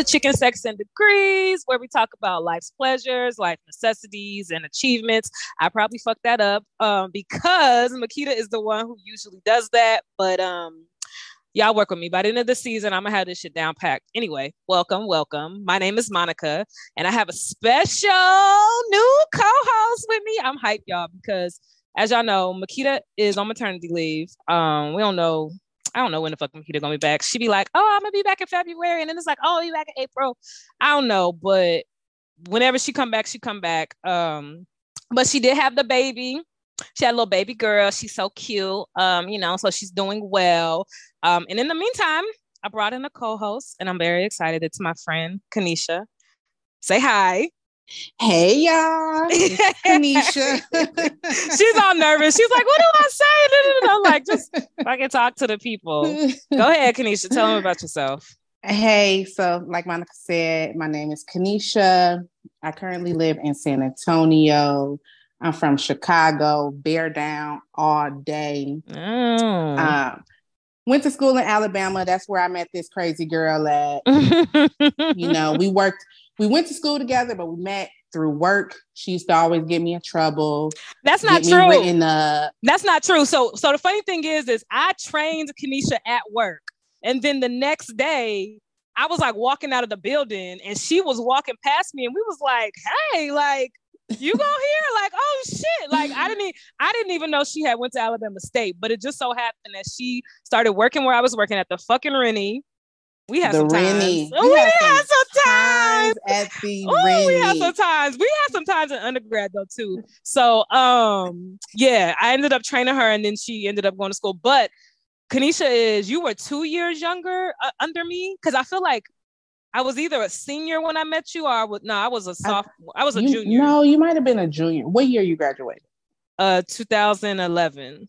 to Chicken Sex and Degrees, where we talk about life's pleasures, life necessities, and achievements. I probably fucked that up um, because Makita is the one who usually does that. But um, y'all work with me. By the end of the season, I'm gonna have this shit down packed. Anyway, welcome, welcome. My name is Monica, and I have a special new co-host with me. I'm hyped, y'all, because as y'all know, Makita is on maternity leave. Um, we don't know. I don't know when the fuck Makita gonna be back. She be like, "Oh, I'm gonna be back in February," and then it's like, "Oh, you back in April." I don't know, but whenever she come back, she come back. Um, but she did have the baby. She had a little baby girl. She's so cute. Um, you know, so she's doing well. Um, and in the meantime, I brought in a co-host, and I'm very excited. It's my friend Kanisha. Say hi. Hey y'all, Kanisha. She's all nervous. She's like, "What do I say?" I'm like, "Just I can talk to the people." Go ahead, Kanisha. Tell them about yourself. Hey, so like Monica said, my name is Kanisha. I currently live in San Antonio. I'm from Chicago. Bear down all day. Oh. Um, went to school in Alabama. That's where I met this crazy girl at. you know, we worked we went to school together, but we met through work. She used to always get me in trouble. That's not true. That's not true. So, so the funny thing is, is I trained Kanisha at work, and then the next day, I was like walking out of the building, and she was walking past me, and we was like, "Hey, like." You go here, like, oh shit! Like, I didn't, e- I didn't even know she had went to Alabama State, but it just so happened that she started working where I was working at the fucking Rennie, we had the some Rennie. times. We, we had, had, some times. at the Ooh, Rennie. We had some times. We had some times in undergrad though too. So um yeah, I ended up training her and then she ended up going to school. But Kanisha is you were two years younger uh, under me because I feel like I was either a senior when I met you or I was no, I was a sophomore. I, I was a you, junior. No, you might have been a junior. What year you graduated? Uh 2011.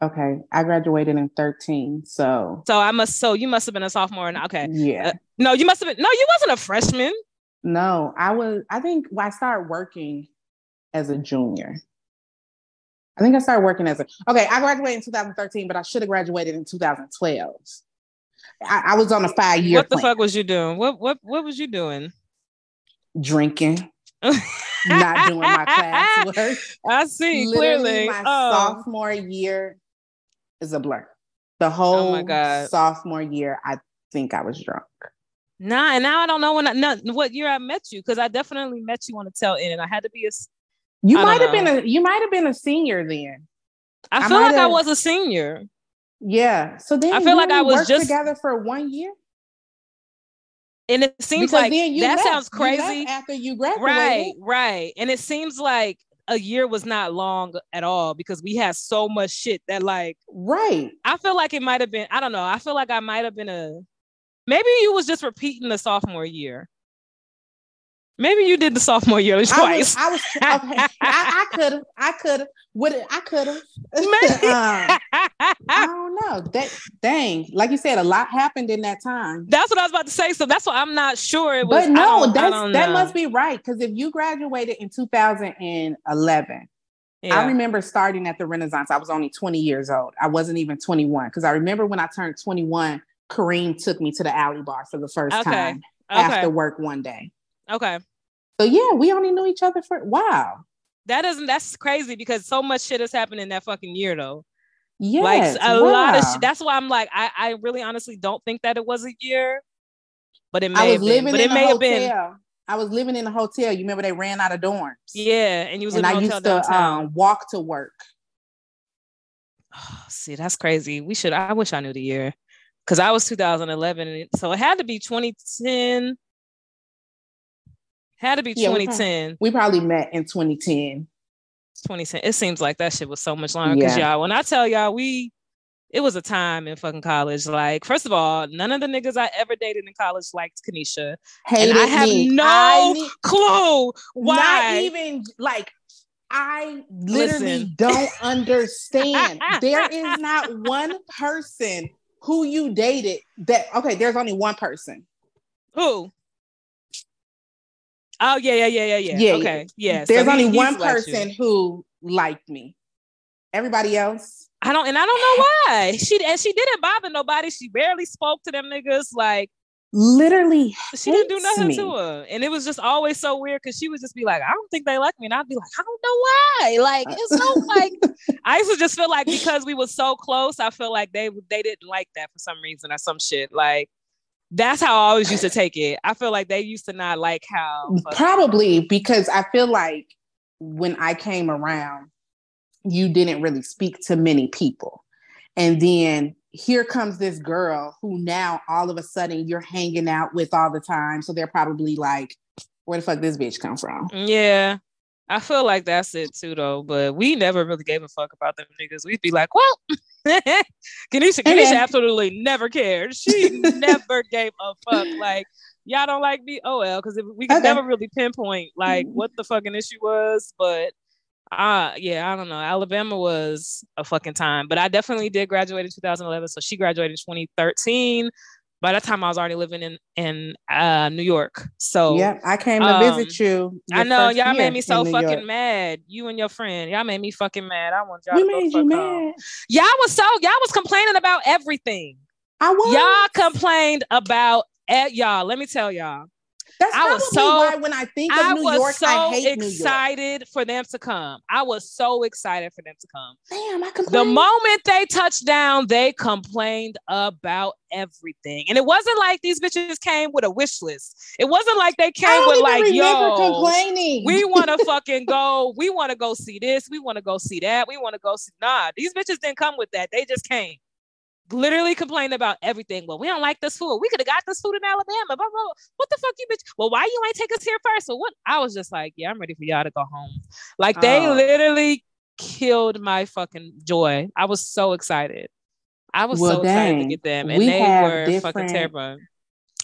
Okay, I graduated in 13. So So I must so you must have been a sophomore and okay. yeah. Uh, no, you must have been no, you wasn't a freshman. No, I was I think I started working as a junior. I think I started working as a okay, I graduated in 2013, but I should have graduated in 2012. I, I was on a five year What the fuck was you doing? What what what was you doing? Drinking. not doing my classwork. I see Literally clearly. My oh. sophomore year is a blur. The whole Oh my God. sophomore year, I think I was drunk. Nah, and now I don't know when I, no, what year I met you because I definitely met you on the tail end, and I had to be a. You might have been a you might have been a senior then. I I feel like I was a senior. Yeah. So then I feel like I was just- together for one year. And it seems Because like that left. sounds crazy. after you graduated. Right, right. And it seems like a year was not long at all because we had so much shit that like Right. I feel like it might have been, I don't know. I feel like I might have been a maybe you was just repeating the sophomore year. Maybe you did the sophomore year I was, twice. I was okay. I could have. I could have. Would it? I could have. Um, I don't know. That dang, like you said, a lot happened in that time. that's what I was about to say. So that's why I'm not sure it was. But no, that's that must be right because if you graduated in 2011, Yeah. I remember starting at the Renaissance. I was only 20 years old. I wasn't even 21 because I remember when I turned 21, Kareem took me to the alley bar for the first Okay. time okay. after work one day. Okay. So yeah, we only knew each other for wow. That doesn't that's crazy because so much shit has happened in that fucking year though. Yeah. like a lot of wow. shit. That's why I'm like, I, I really honestly don't think that it was a year, but it may I was have been. living But in it may a have been. I was living in a hotel. You remember they ran out of dorms. Yeah, and you was and in I a hotel used to um, walk to work. See, that's crazy. We should. I wish I knew the year because I was 2011, so it had to be 2010. Had to be Yeah, we 2010. We probably met in 2010. 2010. It seems like that shit was so much longer. Because Yeah. y'all, when I tell y'all, we it was a time in fucking college. Like, first of all, none of the niggas I ever dated in college liked Kanisha. Hated and I have me. no I clue why. Not even like I literally Listen. don't understand. there is not one person who you dated that okay, there's only one person. Who? Oh yeah, yeah, yeah, yeah, yeah. Yeah, okay, yeah. there's so only he's one you. person who liked me. Everybody else, I don't, and I don't know why. She and she didn't bother nobody. She barely spoke to them niggas. Like literally she didn't do nothing me. to her. And it was just always so weird because she would just be like, I don't think they like me. And I'd be like, I don't know why. Like, it's so like I used to just feel like because we were so close, I feel like they they didn't like that for some reason or some shit. Like that's how I always used to take it. I feel like they used to not like how Probably because I feel like when I came around, you didn't really speak to many people. And then here comes this girl who now all of a sudden you're hanging out with all the time. So they're probably like, where the fuck this bitch come from? Yeah. I feel like that's it too, though. But we never really gave a fuck about them niggas. We'd be like, well, Kanisha, Kanisha absolutely never cared. She never gave a fuck. Like, y'all don't like me? Oh well, because we could okay. never really pinpoint like what the fucking issue was. But uh yeah, I don't know. Alabama was a fucking time. But I definitely did graduate in 2011. So she graduated in 2013 by that time I was already living in in uh, New York. So yeah, I came to um, visit you. I know y'all made me so fucking York. mad. You and your friend, y'all made me fucking mad. I want y'all we to made you mad. Y'all was so y'all was complaining about everything. I was. Y'all complained about at y'all. Let me tell y'all. That's I was so why when I think of I New York, so I hate excited for them to come. I was so excited for them to come. Damn, I complained. The moment they touched down, they complained about everything, and it wasn't like these bitches came with a wish list. It wasn't like they came with like, "Yo, complaining. we want to fucking go. We want to go see this. We want to go see that. We want to go see." Nah, these bitches didn't come with that. They just came literally complained about everything. Well, we don't like this food. We could have got this food in Alabama. Blah, blah, blah. What the fuck, you bitch? Well, why you ain't take us here first? So what? I was just like, yeah, I'm ready for y'all to go home. Like they uh, literally killed my fucking joy. I was so excited. I was well, so dang. excited to get them, and we they were fucking terrible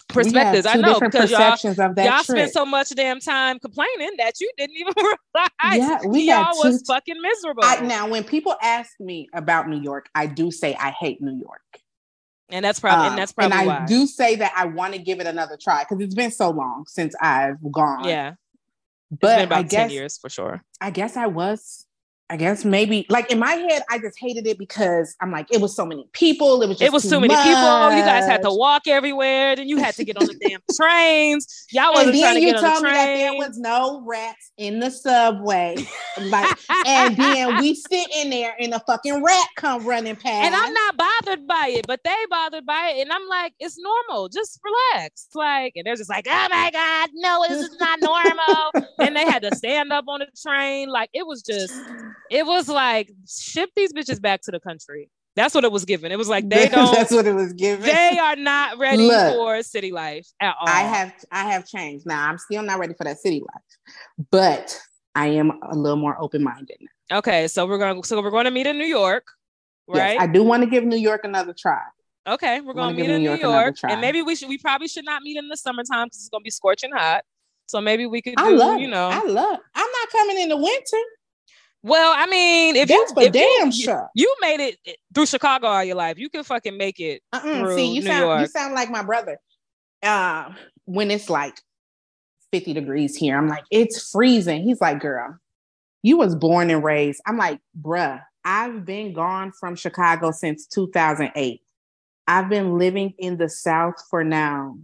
perspectives. I know because y'all, y'all spent so much damn time complaining that you didn't even realize yeah, we y'all was fucking miserable. I, now, when people ask me about New York, I do say I hate New York. And that's probably um, and that's probably and I why. do say that I want to give it another try because it's been so long since I've gone. Yeah, but about I guess, ten years for sure. I guess I was I guess maybe like in my head, I just hated it because I'm like, it was so many people. It was it was too, too many much. people. You guys had to walk everywhere. Then you had to get on the damn trains. Y'all wasn't and trying to you get on told the train. me that there was no rats in the subway. like, and then we sit in there and a fucking rat come running past. And I'm not bothered by it, but they bothered by it. And I'm like, it's normal. Just relax. Like, and they're just like, oh my God, no, this is not normal. and they had to stand up on the train. Like, it was just it was like ship these bitches back to the country. That's what it was given. It was like they don't. That's what it was given. They are not ready Look, for city life at all. I have I have changed. Now I'm still not ready for that city life, but I am a little more open minded. Okay, so we're going. So we're going to meet in New York, right? Yes, I do want to give New York another try. Okay, we're going to meet in New York, York and maybe we should. We probably should not meet in the summertime because it's going to be scorching hot. So maybe we could do. I love you know. I love. I'm not coming in the winter. Well, I mean, if that's you, if damn you, sure. You made it through Chicago all your life. You can fucking make it. Uh-uh. Through See, you New sound York. you sound like my brother. Uh, when it's like 50 degrees here, I'm like, it's freezing. He's like, girl, you was born and raised. I'm like, bruh, I've been gone from Chicago since 2008. I've been living in the South for now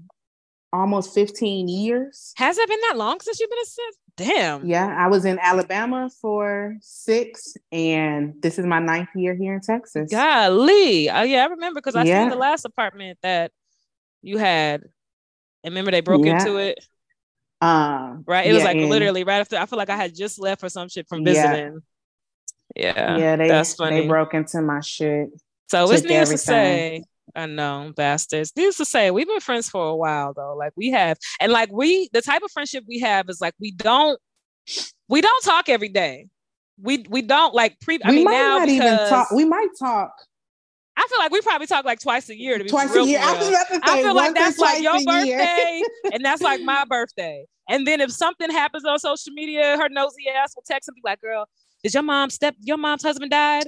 almost 15 years. Has it been that long since you've been a sit? Damn. Yeah, I was in Alabama for six, and this is my ninth year here in Texas. Golly. Oh, yeah, I remember because I yeah. seen the last apartment that you had. And remember they broke yeah. into it? Um, right? It yeah, was like literally right after I feel like I had just left for some shit from visiting. Yeah. Yeah, they, that's funny. They broke into my shit. So it's needless to say, I know, bastards. Needless to say, we've been friends for a while though. Like we have, and like we, the type of friendship we have is like we don't, we don't talk every day. We we don't like pre. I we mean might now not because, even talk. We might talk. I feel like we probably talk like twice a year to be twice a year. I, say, I feel like that's like your birthday, and that's like my birthday. And then if something happens on social media, her nosy ass will text and be like, "Girl, did your mom step? Your mom's husband died."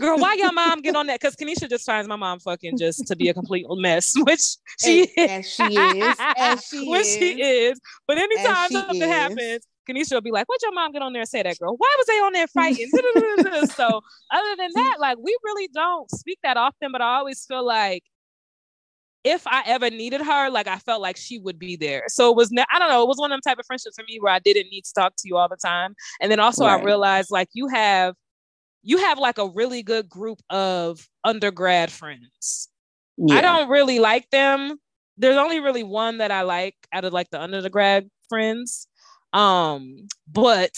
Girl, why your mom get on that? Because Kanisha just finds my mom fucking just to be a complete mess, which she as, as she is, as she which is, she is. But anytime something is. happens, Kanisha will be like, "What your mom get on there and say that, girl? Why was they on there fighting?" so other than that, like we really don't speak that often. But I always feel like if I ever needed her, like I felt like she would be there. So it was, ne- I don't know, it was one of them type of friendships for me where I didn't need to talk to you all the time. And then also right. I realized like you have, you have like a really good group of undergrad friends. Yeah. I don't really like them. There's only really one that I like out of like the undergrad friends. Um, but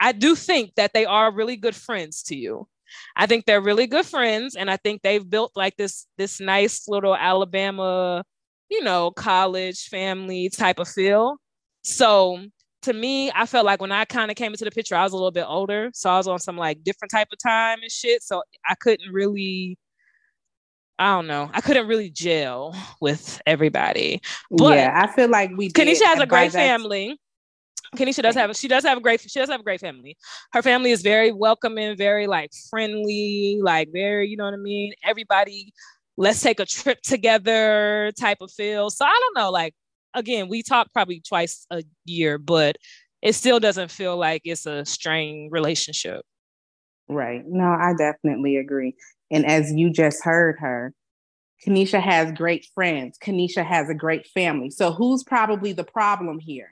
I do think that they are really good friends to you. I think they're really good friends, and I think they've built like this this nice little Alabama, you know, college family type of feel. So to me, I felt like when I kind of came into the picture, I was a little bit older, so I was on some like different type of time and shit. So I couldn't really. I don't know. I couldn't really gel with everybody. But yeah, I feel like we. Kanisha has a great family. Kanisha does have she does have a great she does have a great family. Her family is very welcoming, very like friendly, like very, you know what I mean? Everybody, let's take a trip together type of feel. So I don't know, like again, we talk probably twice a year, but it still doesn't feel like it's a strained relationship. Right. No, I definitely agree. And as you just heard her, Kanisha has great friends. Kanisha has a great family. So who's probably the problem here?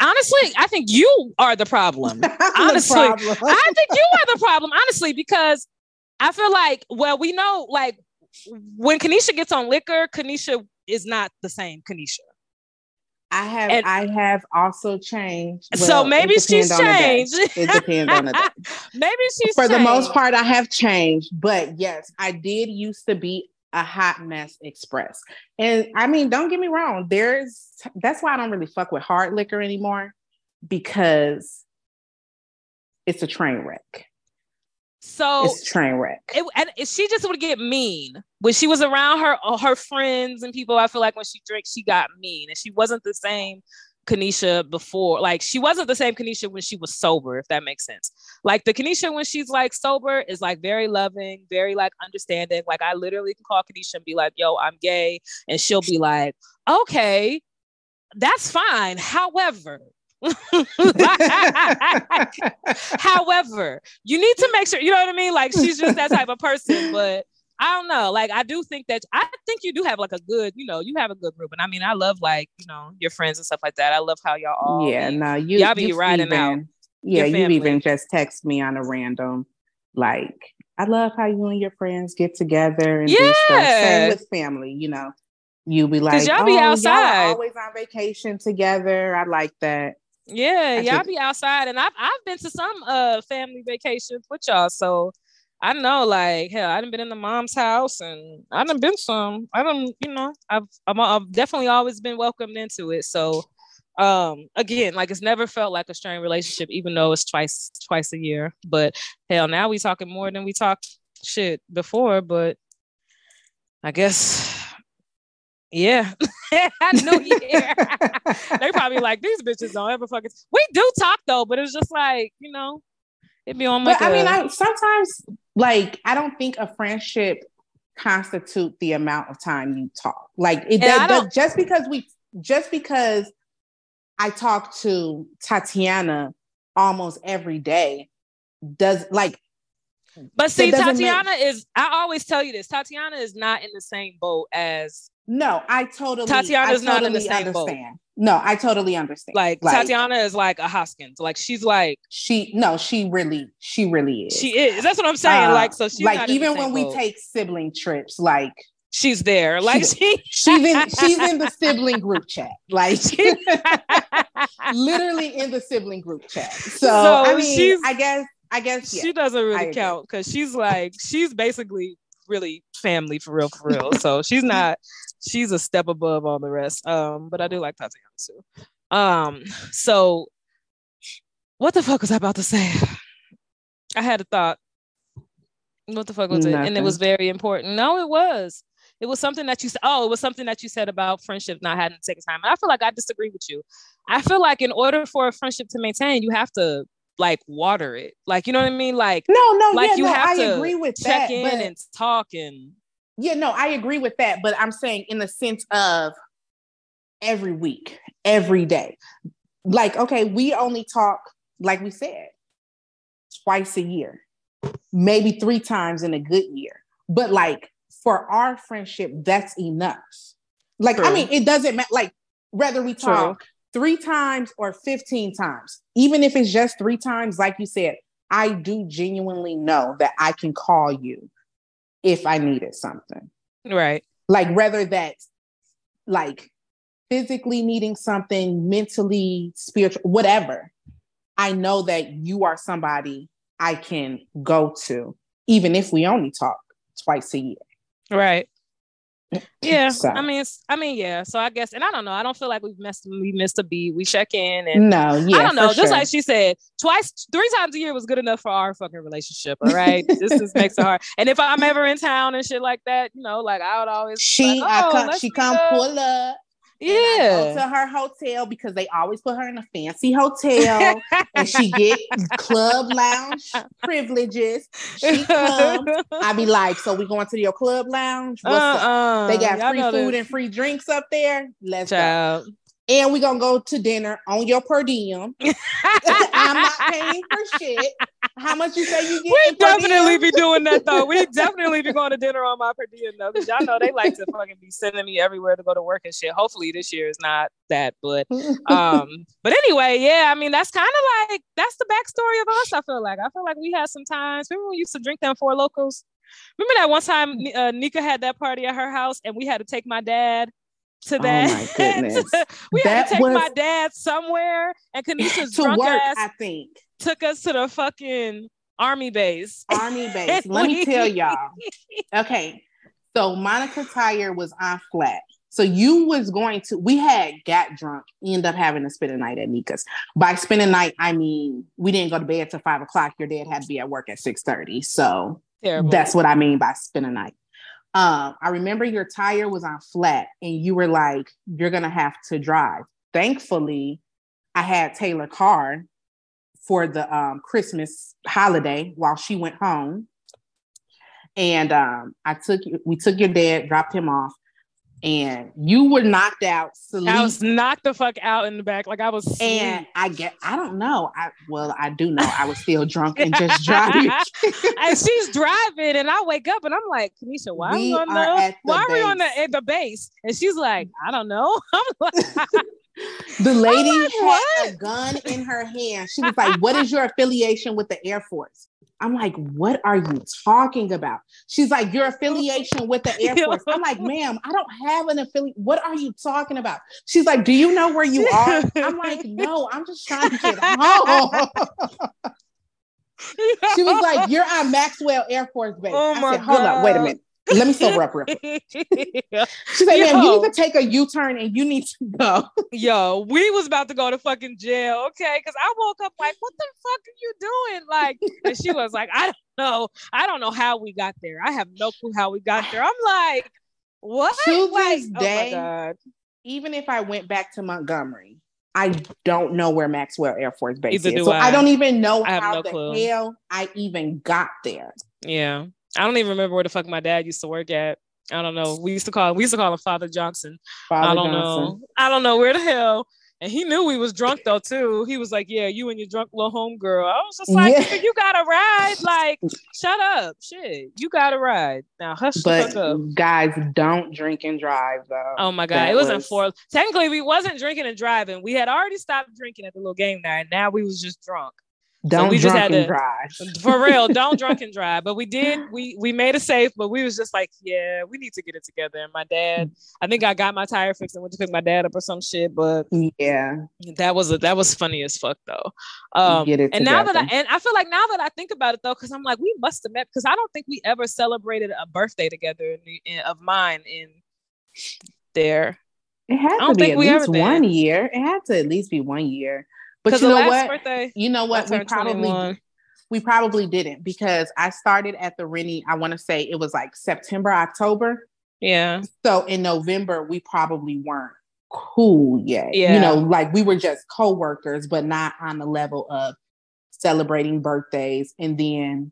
honestly, I think you are the problem. honestly, the problem. I think you are the problem. Honestly, because I feel like, well, we know, like when Kanisha gets on liquor, Kanisha is not the same Kanisha. I have and, I have also changed. Well, so maybe she's changed. It depends on the day. maybe she's for changed. the most part. I have changed, but yes, I did used to be a hot mess express. And I mean, don't get me wrong, there's that's why I don't really fuck with hard liquor anymore because it's a train wreck. So it's train wreck. It, and she just would get mean when she was around her uh, her friends and people. I feel like when she drinks, she got mean, and she wasn't the same Kanisha before. Like she wasn't the same Kanisha when she was sober, if that makes sense. Like the Kanisha when she's like sober is like very loving, very like understanding. Like I literally can call Kanisha and be like, yo, I'm gay. And she'll be like, okay, that's fine. However, However, you need to make sure, you know what I mean? Like she's just that type of person, but I don't know. Like I do think that I think you do have like a good, you know, you have a good group. And I mean, I love like, you know, your friends and stuff like that. I love how y'all all Yeah, no, you y'all be riding even, out. Yeah, you even just text me on a random like I love how you and your friends get together and yeah. do stuff. Same with family, you know. you'll be like, y'all be oh, outside, y'all always on vacation together. I like that. Yeah, y'all be outside, and I've I've been to some uh family vacations with y'all, so I know, like, hell, I done been in the mom's house and I done been some. I don't, you know, I've, i have definitely always been welcomed into it. So, um, again, like it's never felt like a strained relationship, even though it's twice, twice a year. But hell, now we talking more than we talked shit before. But I guess, yeah, year. they probably like these bitches don't ever fucking. We do talk though, but it's just like you know, it'd be on like. But a, I mean, I sometimes like I don't think a friendship constitute the amount of time you talk. Like it does, does just because we just because I talk to Tatiana almost every day does like but see Tatiana make... is I always tell you this Tatiana is not in the same boat as no, I totally Tatiana's I totally not in the same understand. Boat. No, I totally understand. Like, like, Tatiana is like a Hoskins. Like she's like she no, she really, she really is. She is. That's what I'm saying. Uh, like, so she's like even when boat. we take sibling trips, like she's there. Like she, she's in she's in the sibling group chat. Like literally in the sibling group chat. So, so I mean, I guess I guess yeah, she doesn't really count because she's like she's basically really family for real, for real. so she's not she's a step above all the rest. Um, but I do like Tatiana too. Um, so what the fuck was I about to say? I had a thought. What the fuck was Nothing. it? And it was very important. No, it was. It was something that you said. Oh, it was something that you said about friendship not having to take time. And I feel like I disagree with you. I feel like in order for a friendship to maintain, you have to like water it. Like you know what I mean? Like no, no, like yeah, you no, have I to agree with check that, in but... and talk and yeah, no, I agree with that, but I'm saying in the sense of every week, every day. Like, okay, we only talk, like we said, twice a year, maybe three times in a good year. But like for our friendship, that's enough. Like, True. I mean, it doesn't matter. Like, whether we talk True. Three times or 15 times, even if it's just three times, like you said, I do genuinely know that I can call you if I needed something. Right. Like, whether that's like physically needing something, mentally, spiritual, whatever, I know that you are somebody I can go to, even if we only talk twice a year. Right. Yeah, so. I mean, I mean, yeah. So I guess, and I don't know. I don't feel like we've missed we missed a beat. We check in, and no, yeah, I don't know. Just sure. like she said, twice, three times a year was good enough for our fucking relationship. All right, this just makes it hard. And if I'm ever in town and shit like that, you know, like I would always she, like, oh, I come, she come up. pull up. Yeah. to her hotel because they always put her in a fancy hotel and she get club lounge privileges. She come. I be like, so we going to your club lounge? What's uh-uh. up? They got free food this. and free drinks up there. Let's Child. go and we're gonna go to dinner on your per diem. I'm not paying for shit. How much you say you get? We definitely be doing that though. We definitely be going to dinner on my per diem though, because y'all know they like to fucking be sending me everywhere to go to work and shit. Hopefully this year is not that, but um, but anyway, yeah. I mean, that's kind of like that's the backstory of us. I feel like I feel like we had some times. Remember we used to drink them Four Lokos? Remember that one time uh, Nika had that party at her house and we had to take my dad to that. Oh my goodness. we that had to take was... my dad somewhere, and Kanisha's to drunk work, ass I think took us to the fucking army base. Army base. Let me tell y'all. Okay, so Monica Tire was on flat. So you was going to. We had got drunk, end up having to spend a night at Nika's. By spend a night, I mean we didn't go to bed till five o'clock. Your dad had to be at work at six thirty. So Terrible. that's what I mean by spend a night. Um, I remember your tire was on flat and you were like, you're going to have to drive. Thankfully, I had Taylor car for the um, Christmas holiday while she went home. And um, I took we took your dad, dropped him off, and you were knocked out. I was knocked the fuck out in the back, like I was. And I get, I don't know. I well, I do know I was still drunk and just driving. and she's driving, and I wake up and I'm like, Kanisha, why we are we on the, why are we on the at the base? And she's like, I don't know. I'm like. The lady like, had what? a gun in her hand. She was like, What is your affiliation with the Air Force? I'm like, what are you talking about? She's like, your affiliation with the Air Force. I'm like, ma'am, I don't have an affiliate. What are you talking about? She's like, do you know where you are? I'm like, no, I'm just trying to get home. she was like, you're on Maxwell Air Force Base. Oh I said, hold God. up, wait a minute. Let me sober up real quick. She said, "Man, you need to take a U-turn and you need to go." Yo, we was about to go to fucking jail, okay? Because I woke up like, "What the fuck are you doing?" Like, and she was like, "I don't know. I don't know how we got there. I have no clue how we got there." I'm like, "What?" To like, oh this day, oh even if I went back to Montgomery, I don't know where Maxwell Air Force Base Either is. So I. I. don't even know how no the clue. hell I even got there. Yeah. I don't even remember where the fuck my dad used to work at. I don't know. We used to call we used to call him Father Johnson. Father I don't Johnson. know. I don't know where the hell. And he knew we was drunk though too. He was like, "Yeah, you and your drunk little homegirl." I was just like, yeah. "You got to ride." Like, shut up, shit. You got to ride now. Hush but up. Guys, don't drink and drive though. Oh my god, that it wasn't was... for. Technically, we wasn't drinking and driving. We had already stopped drinking at the little game night, now we was just drunk. Don't so we just had to drive. for real. Don't drunk and drive. But we did. We we made it safe. But we was just like, yeah, we need to get it together. And my dad, I think I got my tire fixed and went to pick my dad up or some shit. But yeah, that was a, that was funny as fuck though. Um, and together. now that I and I feel like now that I think about it though, because I'm like, we must have met because I don't think we ever celebrated a birthday together in the, in, of mine in there. It had to be at least one year. It had to at least be one year. But you know what? Birthday, you know what? We probably 21. we probably didn't because I started at the Rennie. I want to say it was like September, October. Yeah. So in November, we probably weren't cool yet. Yeah. You know, like we were just co-workers, but not on the level of celebrating birthdays. And then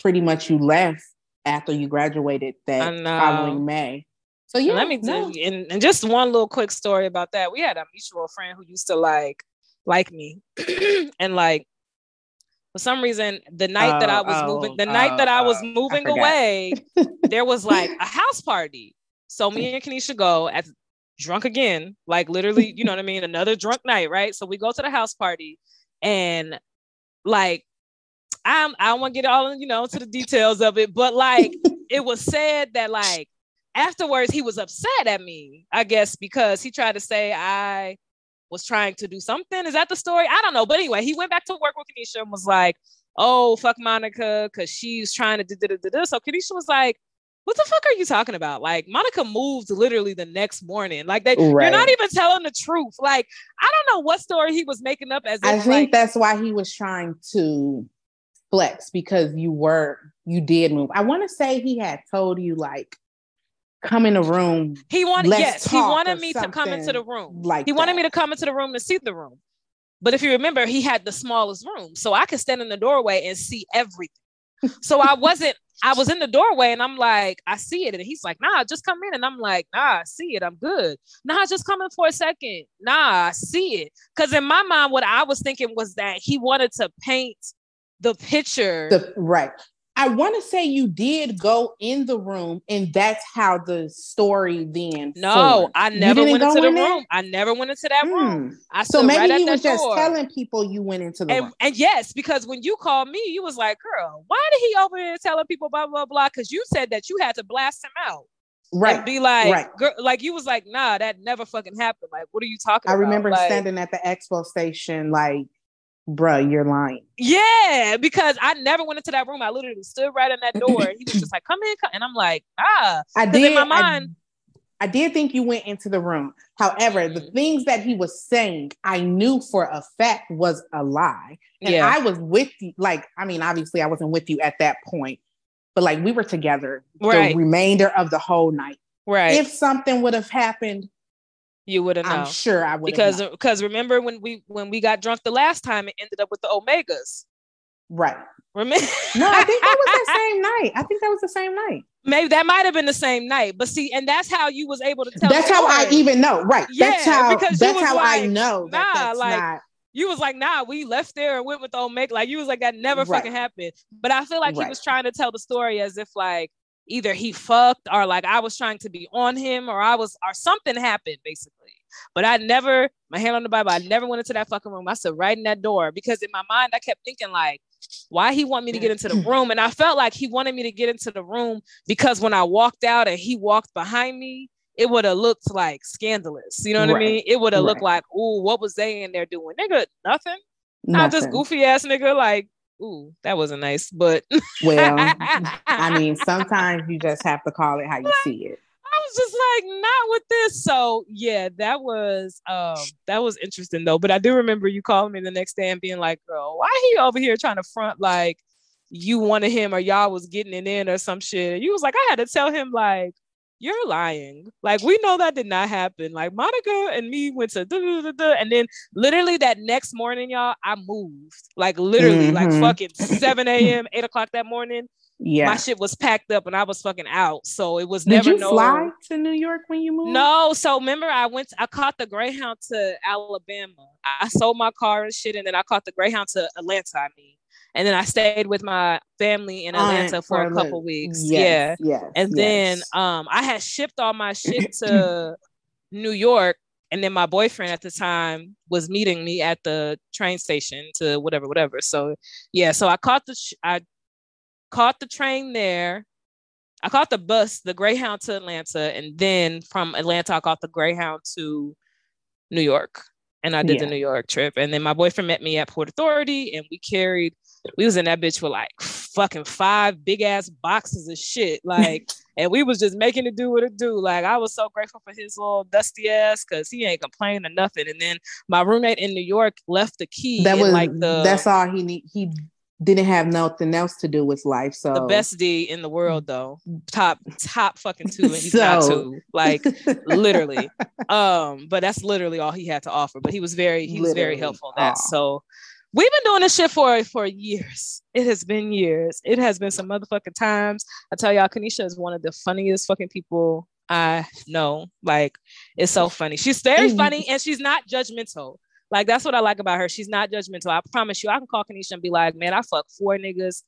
pretty much you left after you graduated that following May. So yeah, let me no. tell you, and, and just one little quick story about that. We had a mutual friend who used to like like me and like for some reason, the night that I oh, was Oh, moving, the oh, night that I oh, was oh, I moving forgot. away, there was like a house party. So me and Kanisha go at drunk again, like literally, you know what I mean? Another drunk night, right? So we go to the house party and like I'm I don't want to get all you know to the details of it, but like it was said that like afterwards he was upset at me, I guess, because he tried to say I was trying to do something. Is that the story? I don't know. But anyway, he went back to work with Kanisha and was like, oh, fuck Monica, because she's trying to do this. So Kanisha was like, what the fuck are you talking about? Like Monica moved literally the next morning. Like they, you're not even telling the truth. Like I don't know what story he was making up as if I think like, that's why he was trying to flex because you were you did move. I want to say he had told you like come in the room he wanted yes, he wanted me to come into the room. like he wanted me to come into the room to see the room. But if you remember, he had the smallest room. So I could stand in the doorway and see everything. so I wasn't, I was in the doorway and I'm like, I see it. And he's like, nah, just come in. And I'm like, nah, I see it. I'm good. Nah, just come in for a second. Nah, I see it. Because in my mind, what I was thinking was that he wanted to paint the picture. the right. I want to say you did go in the room, and that's how the story then. no, formed. I never went into the in room. I never went into that room. Hmm. I So maybe right he was just door. telling people you went into the and, room. and yes, because when you called me, you was like, girl, why did he over here telling people blah blah blah? Because you said that you had to blast him out Right. be like, right. girl, like you was like, nah, that never fucking happened. Like, what are you talking I about? remember Like, standing at the expo station, like, bruh, you're lying. Yeah, because I never went into that room. I literally stood right in that door. He was just like, come in, come. and I'm like, ah, I did. in my mind- I, did think you went into the room. However, the Mhm. things that he was saying, I knew for a fact was a lie. And yeah, I was with you. Like, I mean, obviously, I wasn't with you at that point, but like, we were together Right. the remainder of the whole night. right. If something would have happened, you would have known. I'm sure I would because because remember when we when we got drunk the last time, it ended up with the Omegas. right. Remember? No, I think that was that same night. I think that was the same night. Maybe that might have been the same night, but see, and that's how you was able to tell. that's the how I even know. Right. that's Yeah, how. because That's was how I like, know that nah, that's like, not. You was like, nah, we left there and went with the Omega. Like you was like, that never Right. fucking happened. But I feel like he was trying to tell the story as if like either he fucked or like I was trying to be on him or I was or something happened basically. But I never, my hand on the Bible, I never went into that fucking room. I stood right in that door because in my mind I kept thinking like, why he want me to get into the room? And I felt like he wanted me to get into the room because when I walked out and he walked behind me, it would have looked like scandalous. You know what I mean? It would have looked like, oh, what was they in there doing? Nigga, nothing. Not this nothing. goofy ass nigga. Like, ooh, that wasn't nice. But Well, I mean, sometimes you just have to call it how you see it. I was just like, not with this. So yeah, that was um that was interesting though. But I do remember you calling me the next day and being like, girl, why he over here trying to front like you wanted him or y'all was getting it in or some shit. You was like, I had to tell him like you're lying. Like we know that did not happen. Like Monica and me went to and then literally that next morning, y'all, I moved. Like literally, like Mhm. fucking 7 a.m., 8 o'clock that morning. Yeah. My shit was packed up and I was fucking out. So it was never Did you no fly to New York when you moved? no, so remember I went I caught the Greyhound to Alabama. I sold my car and shit, and then I caught the Greyhound to Atlanta, I mean. And then I stayed with my family in Atlanta Aunt for a couple weeks. Yes, Yeah. Yes. And then um I had shipped all my shit to New York. And then my boyfriend at the time was meeting me at the train station to whatever, whatever. So yeah, so I caught the sh- I caught the train there. I caught the bus, the Greyhound to Atlanta, and then from Atlanta, I caught the Greyhound to New York, and I did the New York trip. And then my boyfriend met me at Port Authority, and we carried. We was in that bitch with like fucking five big ass boxes of shit, like, and we was just making it do what it do. Like, I was so grateful for his little dusty ass because he ain't complaining or nothing. And then my roommate in New York left the key. that was like the that's all he need. He didn't have nothing else to do with life. So the best D in the world though. Top top fucking two and he's not So- two. Like literally. Um, but that's literally all he had to offer. But he was very he was very helpful in that. all. So we've been doing this shit for for years. It has been years. It has been some motherfucking times. I tell y'all, Kanisha is one of the funniest fucking people I know. Like, it's so funny. She's very funny and she's not judgmental. Like that's what I like about her. She's not judgmental. I promise you, I can call Kanisha and be like, man, I fuck four niggas.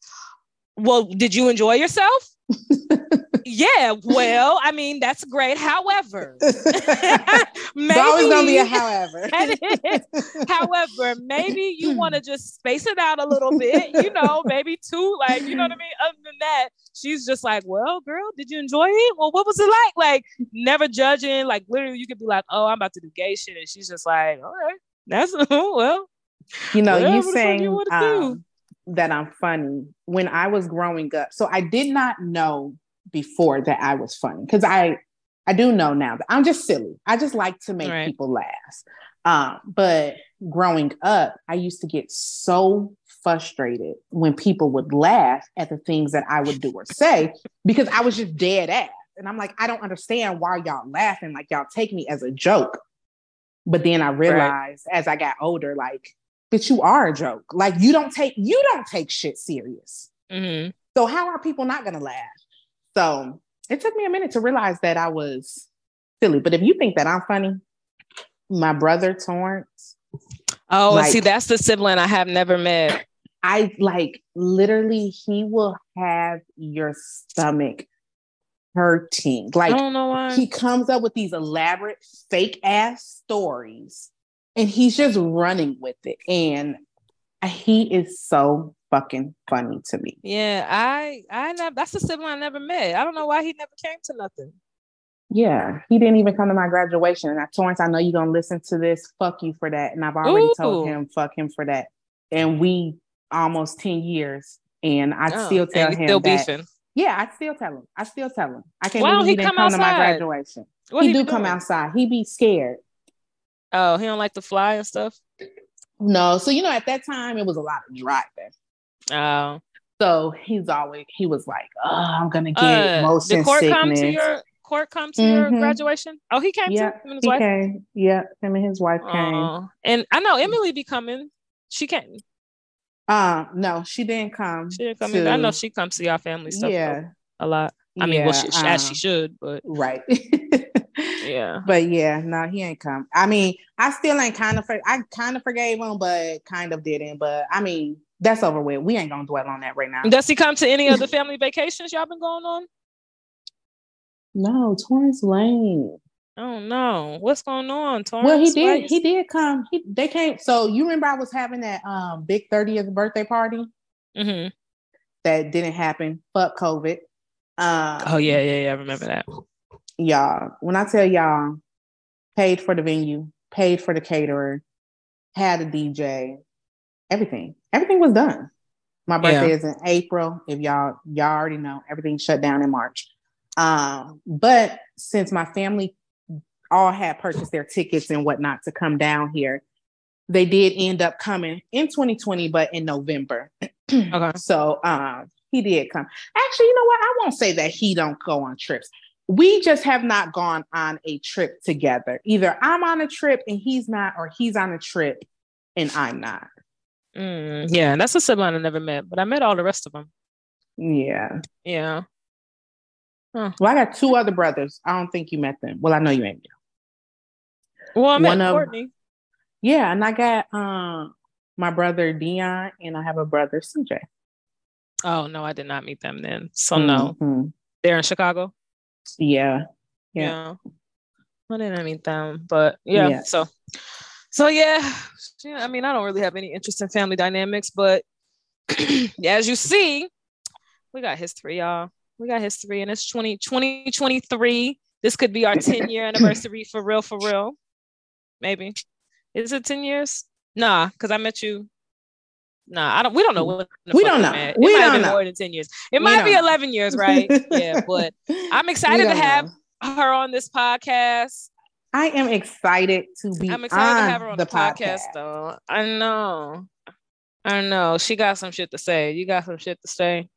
Well, did you enjoy yourself? yeah, well, I mean, that's great. However, maybe always gonna be a however. however, maybe you want to just space it out a little bit, you know, maybe two, like, you know what I mean? Other than that, she's just like, Well, girl, did you enjoy it? Well, what was it like? Like, never judging, like literally you could be like, Oh, I'm about to do gay shit. And she's just like, All right, that's well. You know, you saying you um, that I'm funny when I was growing up. So I did not know before that I was funny because I I do know now that I'm just silly. I just like to make right. people laugh. Um, but growing up, I used to get so frustrated when people would laugh at the things that I would do or say because I was just dead ass. And I'm like, I don't understand why y'all laughing. Like y'all take me as a joke. But then I realized right. as I got older, like, that you are a joke. Like you don't take you don't take shit serious. Mm-hmm. So how are people not gonna laugh? So it took me a minute to realize that I was silly. But if you think that I'm funny, my brother Torrance. Oh, like, see, that's the sibling I have never met. I like literally, he will have your stomach hurting. Like, I don't know why. He comes up with these elaborate fake ass stories and he's just running with it. And he is so fucking funny to me. Yeah, I I never that's a sibling I never met. I don't know why he never came to nothing. Yeah, he didn't even come to my graduation. And I Torrance, I know you're gonna listen to this. Fuck you for that. And I've already Ooh. told him, fuck him for that. And we almost 10 years. And I oh, still tell him still that, beefing. Yeah, I still tell him. I still tell him. I can't believe he, he didn't come, come to my graduation. What he, he do come outside. He be scared. Oh, he don't like to fly and stuff. No, so you know, at that time it was a lot of driving. Oh, so he's always he was like, "Oh, I'm gonna get uh, motion did court sickness." Come to your, court come to mm-hmm. your graduation? Oh, he came yeah, too. Him he wife? came. Yeah, him and his wife came. And I know Emily be coming. She came. Um, no, she didn't come. She didn't come. To... I know she comes to your family stuff. Yeah, a lot. I mean, yeah, well, she, um, as she should, but right. yeah. But yeah, no, he ain't come. I mean, I still ain't kind of. I kind of forgave him, but kind of didn't. But I mean, that's over with. We ain't gonna dwell on that right now. Does he come to any of the family vacations y'all been going on? No, Torrance Lane. Oh no, what's going on, Torrance? Well, he did. He did come. He they came. So you remember I was having that um big thirtieth birthday party. Mm-hmm. That didn't happen. Fuck COVID. Um, oh yeah, yeah, yeah. I remember that. Y'all, when I tell y'all, paid for the venue, paid for the caterer, had a DJ, everything, everything was done. My birthday yeah. is in April. If y'all y'all already know, everything shut down in March. Um, but since my family all had purchased their tickets and whatnot to come down here, they did end up coming in 2020, but in November. okay. So um, he did come. Actually, you know what? I won't say that he don't go on trips. We just have not gone on a trip together. Either I'm on a trip and he's not, or he's on a trip and I'm not. Mm, yeah, that's a sibling I never met, but I met all the rest of them. Yeah. Yeah. Huh. Well, I got two other brothers. I don't think you met them. Well, I know you ain't. Well, I met One Courtney. Of, yeah, and I got um my brother Dion, and I have a brother CJ. Oh no, I did not meet them then. So no, mm-hmm. they're in Chicago. Yeah, yeah. yeah. I didn't meet them, but yeah. yeah. So, so yeah. I mean, I don't really have any interest in family dynamics, but as you see, we got history, y'all. We got history, and it's 20, 2023. This could be our 10 year anniversary for real, for real. Maybe. Is it 10 years? Nah, because I met you Nah, I don't. We don't know what. We don't know. It we might don't have been know. more than ten years. It we might be know. years, right? yeah, but I'm excited to have know. her on this podcast. I am excited to be. I'm excited to have her on the, the podcast, podcast, though. I know. I know. She got some shit to say. You got some shit to say.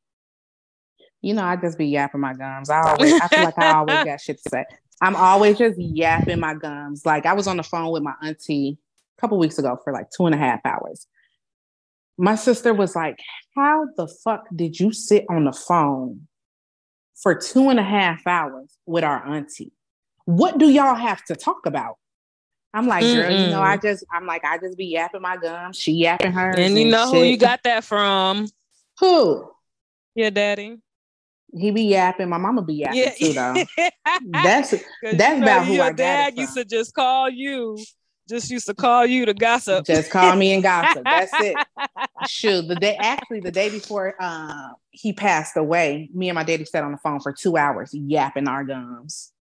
You know, I just be yapping my gums. I always, I feel like I always got shit to say. I'm always just yapping my gums. Like I was on the phone with my auntie a couple weeks ago for like two and a half hours my sister was like, How the fuck did you sit on the phone for two and a half hours with our auntie? What do y'all have to talk about? I'm like, girl, Mm-mm. you know, I just, I'm like, I just be yapping my gums. She yapping her. And you know shit. who you got that from? Who? Your daddy. He be yapping. My mama be yapping yeah. too, though. that's that's about who I dad used to just call you. Just used to call you to gossip. Just call me and gossip. That's it. Shoot, the day actually the day before uh, he passed away, me and my daddy sat on the phone for two hours yapping our gums.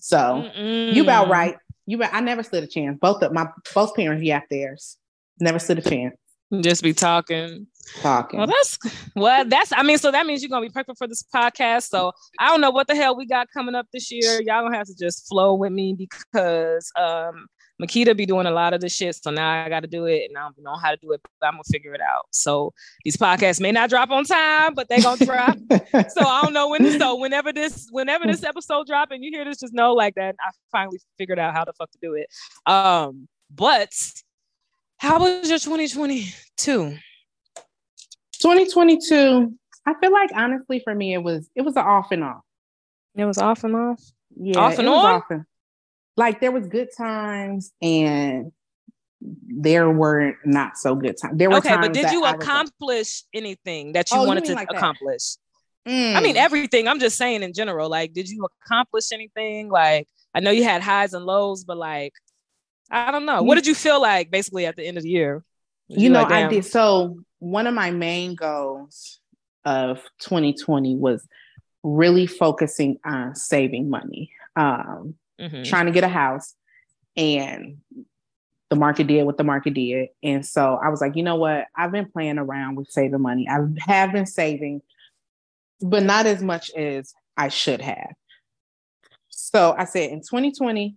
So Mm-mm. you about right. You about, I never stood a chance. Both of my both parents yapped theirs. Never stood a chance. Just be talking. Talking. Well, that's well, that's I mean, so that means you're gonna be perfect for this podcast. So I don't know what the hell we got coming up this year. Y'all gonna have to just flow with me because um Makita be doing a lot of the shit. So now I gotta do it and I don't know how to do it, but I'm gonna figure it out. So these podcasts may not drop on time, but they gonna drop. so I don't know when so whenever this whenever this episode drop and you hear this, just know like that I finally figured out how the fuck to do it. Um, but how was your 2022? 2022, I feel like honestly for me it was it was an off and off. It was off and off. Yeah, off and on. Off and, like there was good times and there were not so good times. There were okay, but did you accomplish like, anything that you oh, wanted you to like accomplish? Mm. I mean everything. I'm just saying in general. Like, did you accomplish anything? Like, I know you had highs and lows, but like I don't know. What did you feel like basically at the end of the year? you, you know, like, I did. So one of my main goals of 2020 was really focusing on saving money, um, mm-hmm. trying to get a house, and the market did what the market did. And so I was like, you know what? I've been playing around with saving money. I have been saving, but not as much as I should have. So I said in 2020,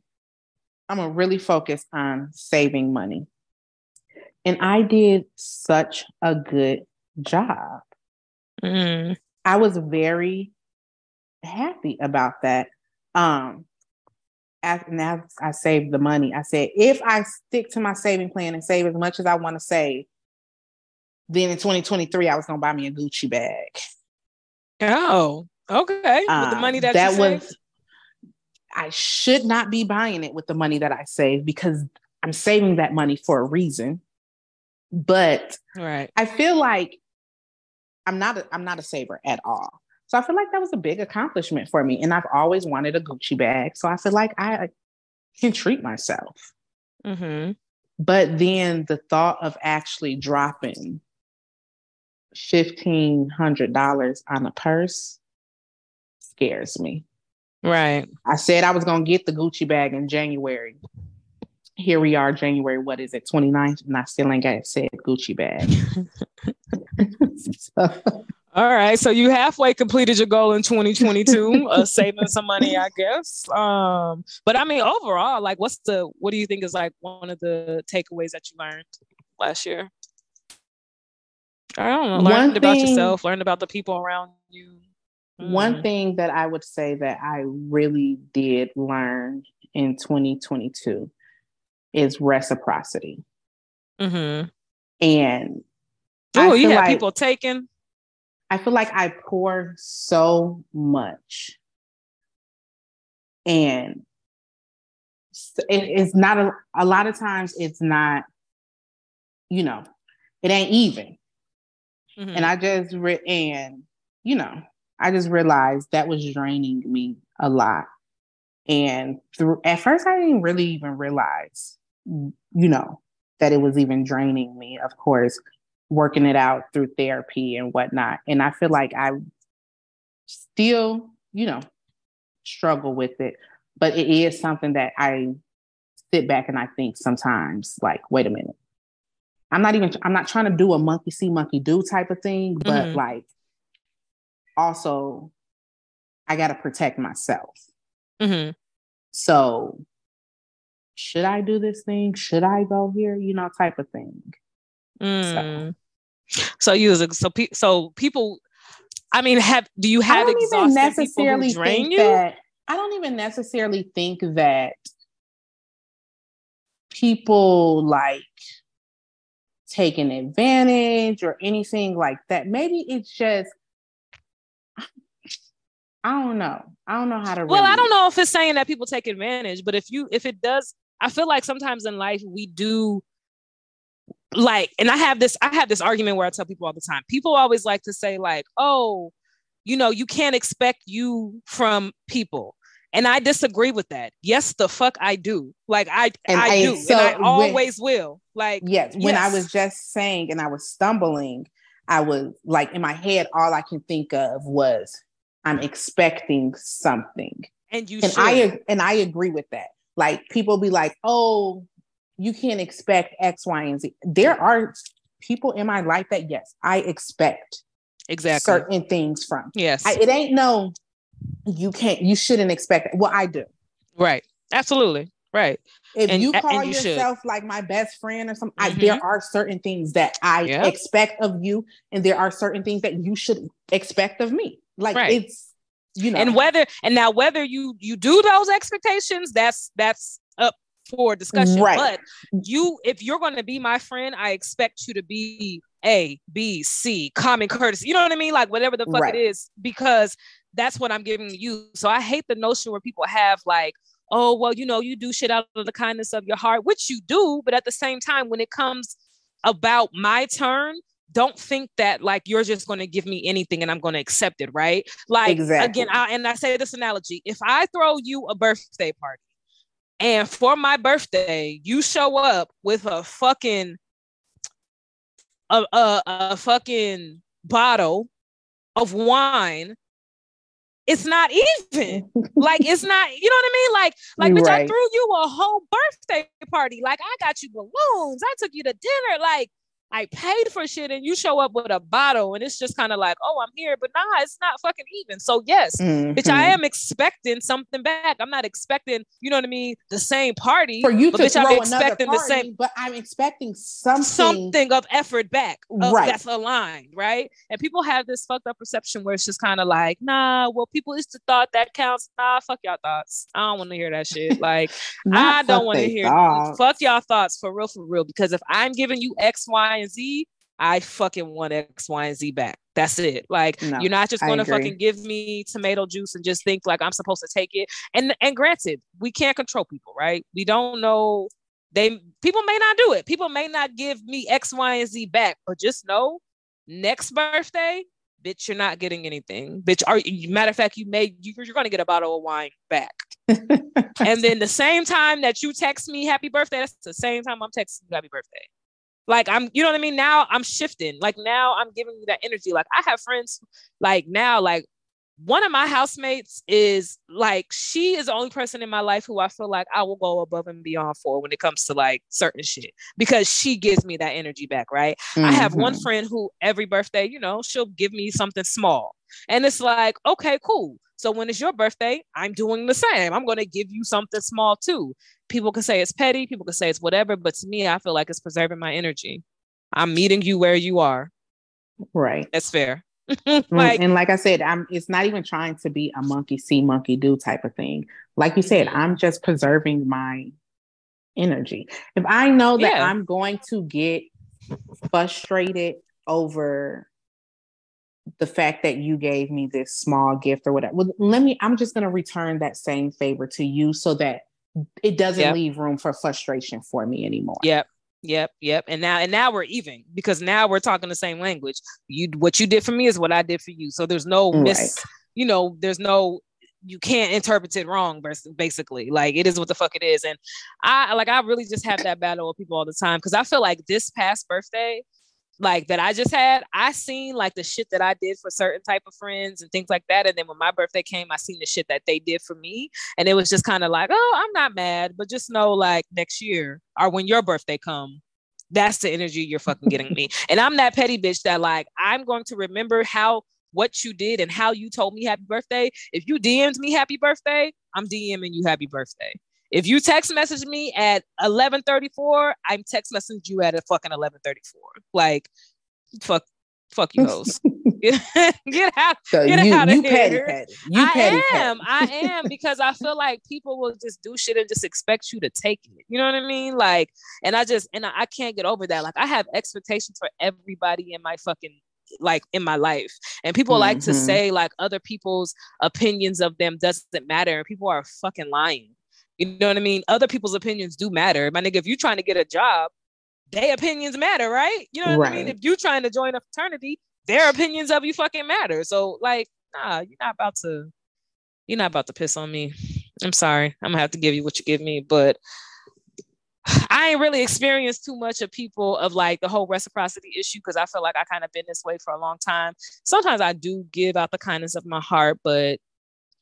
I'm gonna really focus on saving money. And I did such a good job. Mm. I was very happy about that. Um, after now I saved the money. I said, if I stick to my saving plan and save as much as I want to save, then in 2023 I was gonna buy me a Gucci bag. Oh, okay. Um, With the money that, that was I should not be buying it with the money that I save because I'm saving that money for a reason. But right. I feel like I'm not a, I'm not a saver at all. So I feel like that was a big accomplishment for me. And I've always wanted a Gucci bag. So I feel like I can treat myself. Mm-hmm. But then the thought of actually dropping $1,500 on a purse scares me. Right. I said I was going to get the Gucci bag in January. Here we are, January, what is it, 29th? And I still ain't got said Gucci bag. so. All right. So you halfway completed your goal in 2022, uh, saving some money, I guess. Um, but I mean, overall, like, what's the, what do you think is like one of the takeaways that you learned last year? I don't know. Learned about yourself, learned about the people around you. One mm. thing that I would say that I really did learn in 2022 is reciprocity. Mm-hmm. And oh, you have like, people taking. I feel like I pour so much, and it, it's not a, a lot of times. It's not, you know, it ain't even. Mm-hmm. And I just re- and you know I just realized that was draining me a lot. And through at first I didn't really even realize, you know, that it was even draining me, of course, working it out through therapy and whatnot. And I feel like I still, you know, struggle with it. But it is something that I sit back and I think sometimes, like, wait a minute. I'm not even I'm not trying to do a monkey see, monkey do type of thing, but mm-hmm. like also I got to protect myself. Mm-hmm. So, should I do this thing? Should I go here? You know, type of thing. Mm. So. so you a, so pe- so people. I mean, have do you have exhausted necessarily people who drain you? That, I don't even necessarily think that people like taking advantage or anything like that. Maybe it's just I don't know. I don't know how to. Well, I don't know if it's saying that people take advantage, but if you if it does, I feel like sometimes in life we do like, and I have this, I have this argument where I tell people all the time. People always like to say, like, oh, you know, you can't expect you from people. And I disagree with that. Yes, the fuck I do. Like I and I, I do. So and I always when, will. Like yes, when I was just saying and I was stumbling, I was like in my head, all I can think of was I'm expecting something. And you and should. I and I agree with that. Like people be like, oh, you can't expect X, Y, and Z. There are people in my life that yes, I expect exactly certain things from. Yes. I, it ain't no you can't you shouldn't expect it. Well, I do. Right. Absolutely. Right. If and, you call you yourself should. like my best friend or something, mm-hmm. I, there are certain things that I yep. expect of you, and there are certain things that you should expect of me. Like right. it's you know, and whether and now whether you you do those expectations, that's that's up for discussion. Right. But you, if you're going to be my friend, I expect you to be A, B, C, common courtesy. You know what I mean? Like whatever the fuck right. it is, because that's what I'm giving you. So I hate the notion where people have like, oh, well, you know, you do shit out of the kindness of your heart, which you do. But at the same time, when it comes about my turn, don't think that like you're just going to give me anything and I'm going to accept it, right? Like exactly. again, I, and I say this analogy: if I throw you a birthday party, and for my birthday, you show up with a fucking a, a, a fucking bottle of wine it's not even like it's not you know what i mean like like bitch right. i threw you a whole birthday party like i got you balloons i took you to dinner like I paid for shit and you show up with a bottle and it's just kind of like, oh, I'm here, but nah, it's not fucking even. So yes, mm-hmm. bitch, I am expecting something back. I'm not expecting, you know what I mean, the same party for you to bitch, throw I'm expecting party, the same, but I'm expecting something something of effort back, of, right? That's aligned, right? And people have this fucked up perception where it's just kind of like, nah, well, people used to thought that counts. Nah, fuck y'all thoughts. I don't want to hear that shit. Like, I don't want to hear fuck y'all thoughts for real, for real. Because if I'm giving you X, Y, and Z, I fucking want X, Y, and Z back. That's it. Like no, you're not just gonna fucking give me tomato juice and just think like I'm supposed to take it. And and granted, we can't control people, right? We don't know. They people may not do it. People may not give me X, Y, and Z back, but just know next birthday, bitch, you're not getting anything. Bitch, are you matter of fact, you may you, you're gonna get a bottle of wine back. and then the same time that you text me happy birthday, that's the same time I'm texting you happy birthday. Like I'm, you know what I mean? Now I'm shifting. Like now I'm giving you that energy. Like I have friends like now, like one of my housemates is like she is the only person in my life who I feel like I will go above and beyond for when it comes to like certain shit because she gives me that energy back, right? Mm-hmm. I have one mm-hmm. friend who every birthday, you know, she'll give me something small. And it's like, okay, cool. So when it's your birthday, I'm doing the same. I'm going to give you something small too people can say it's petty, people can say it's whatever, but to me, I feel like it's preserving my energy. I'm meeting you where you are. Right. That's fair. Like, and like I said, I'm it's not even trying to be a monkey see, monkey do type of thing. Like you said, mm-hmm. I'm just preserving my energy. If I know that yeah. I'm going to get frustrated over the fact that you gave me this small gift or whatever, well, let me, I'm just going to return that same favor to you so that it doesn't yep. leave room for frustration for me anymore. Yep. Yep, yep. And now and now we're even because now we're talking the same language. You what you did for me is what I did for you. So there's no miss, right. you know, there's no you can't interpret it wrong basically like it is what the fuck it is and i like i really just have that battle with people all the time because i feel like this past birthday like that I just had, I seen like the shit that I did for certain type of friends and things like that. And then when my birthday came, I seen the shit that they did for me. And it was just kind of like, oh, I'm not mad, but just know like next year or when your birthday come, that's the energy you're fucking getting me. And I'm that petty bitch that like I'm going to remember how what you did and how you told me happy birthday. If you DM'd me happy birthday, I'm DMing you happy birthday. If you text message me at 11:34, I'm text messaging you at a fucking 11:34. Like, fuck, fuck you, hoes. get, out, so get you, out of you here. Petty. You I petty, am. I am, because I feel like people will just do shit and just expect you to take it. You know what I mean? Like, and I just, and I, I can't get over that. Like, I have expectations for everybody in my fucking like in my life and people mm-hmm. like to mm-hmm. say like other people's opinions of them doesn't matter and people are fucking lying You know what I mean? Other people's opinions do matter. My nigga, if you're trying to get a job, their opinions matter, right? You know what right. I mean? If you're trying to join a fraternity, their opinions of you fucking matter. So like, nah, you're not about to, you're not about to piss on me. I'm sorry. I'm gonna have to give you what you give me, but I ain't really experienced too much of people of like the whole reciprocity issue because I feel like I kind of been this way for a long time. Sometimes I do give out the kindness of my heart, but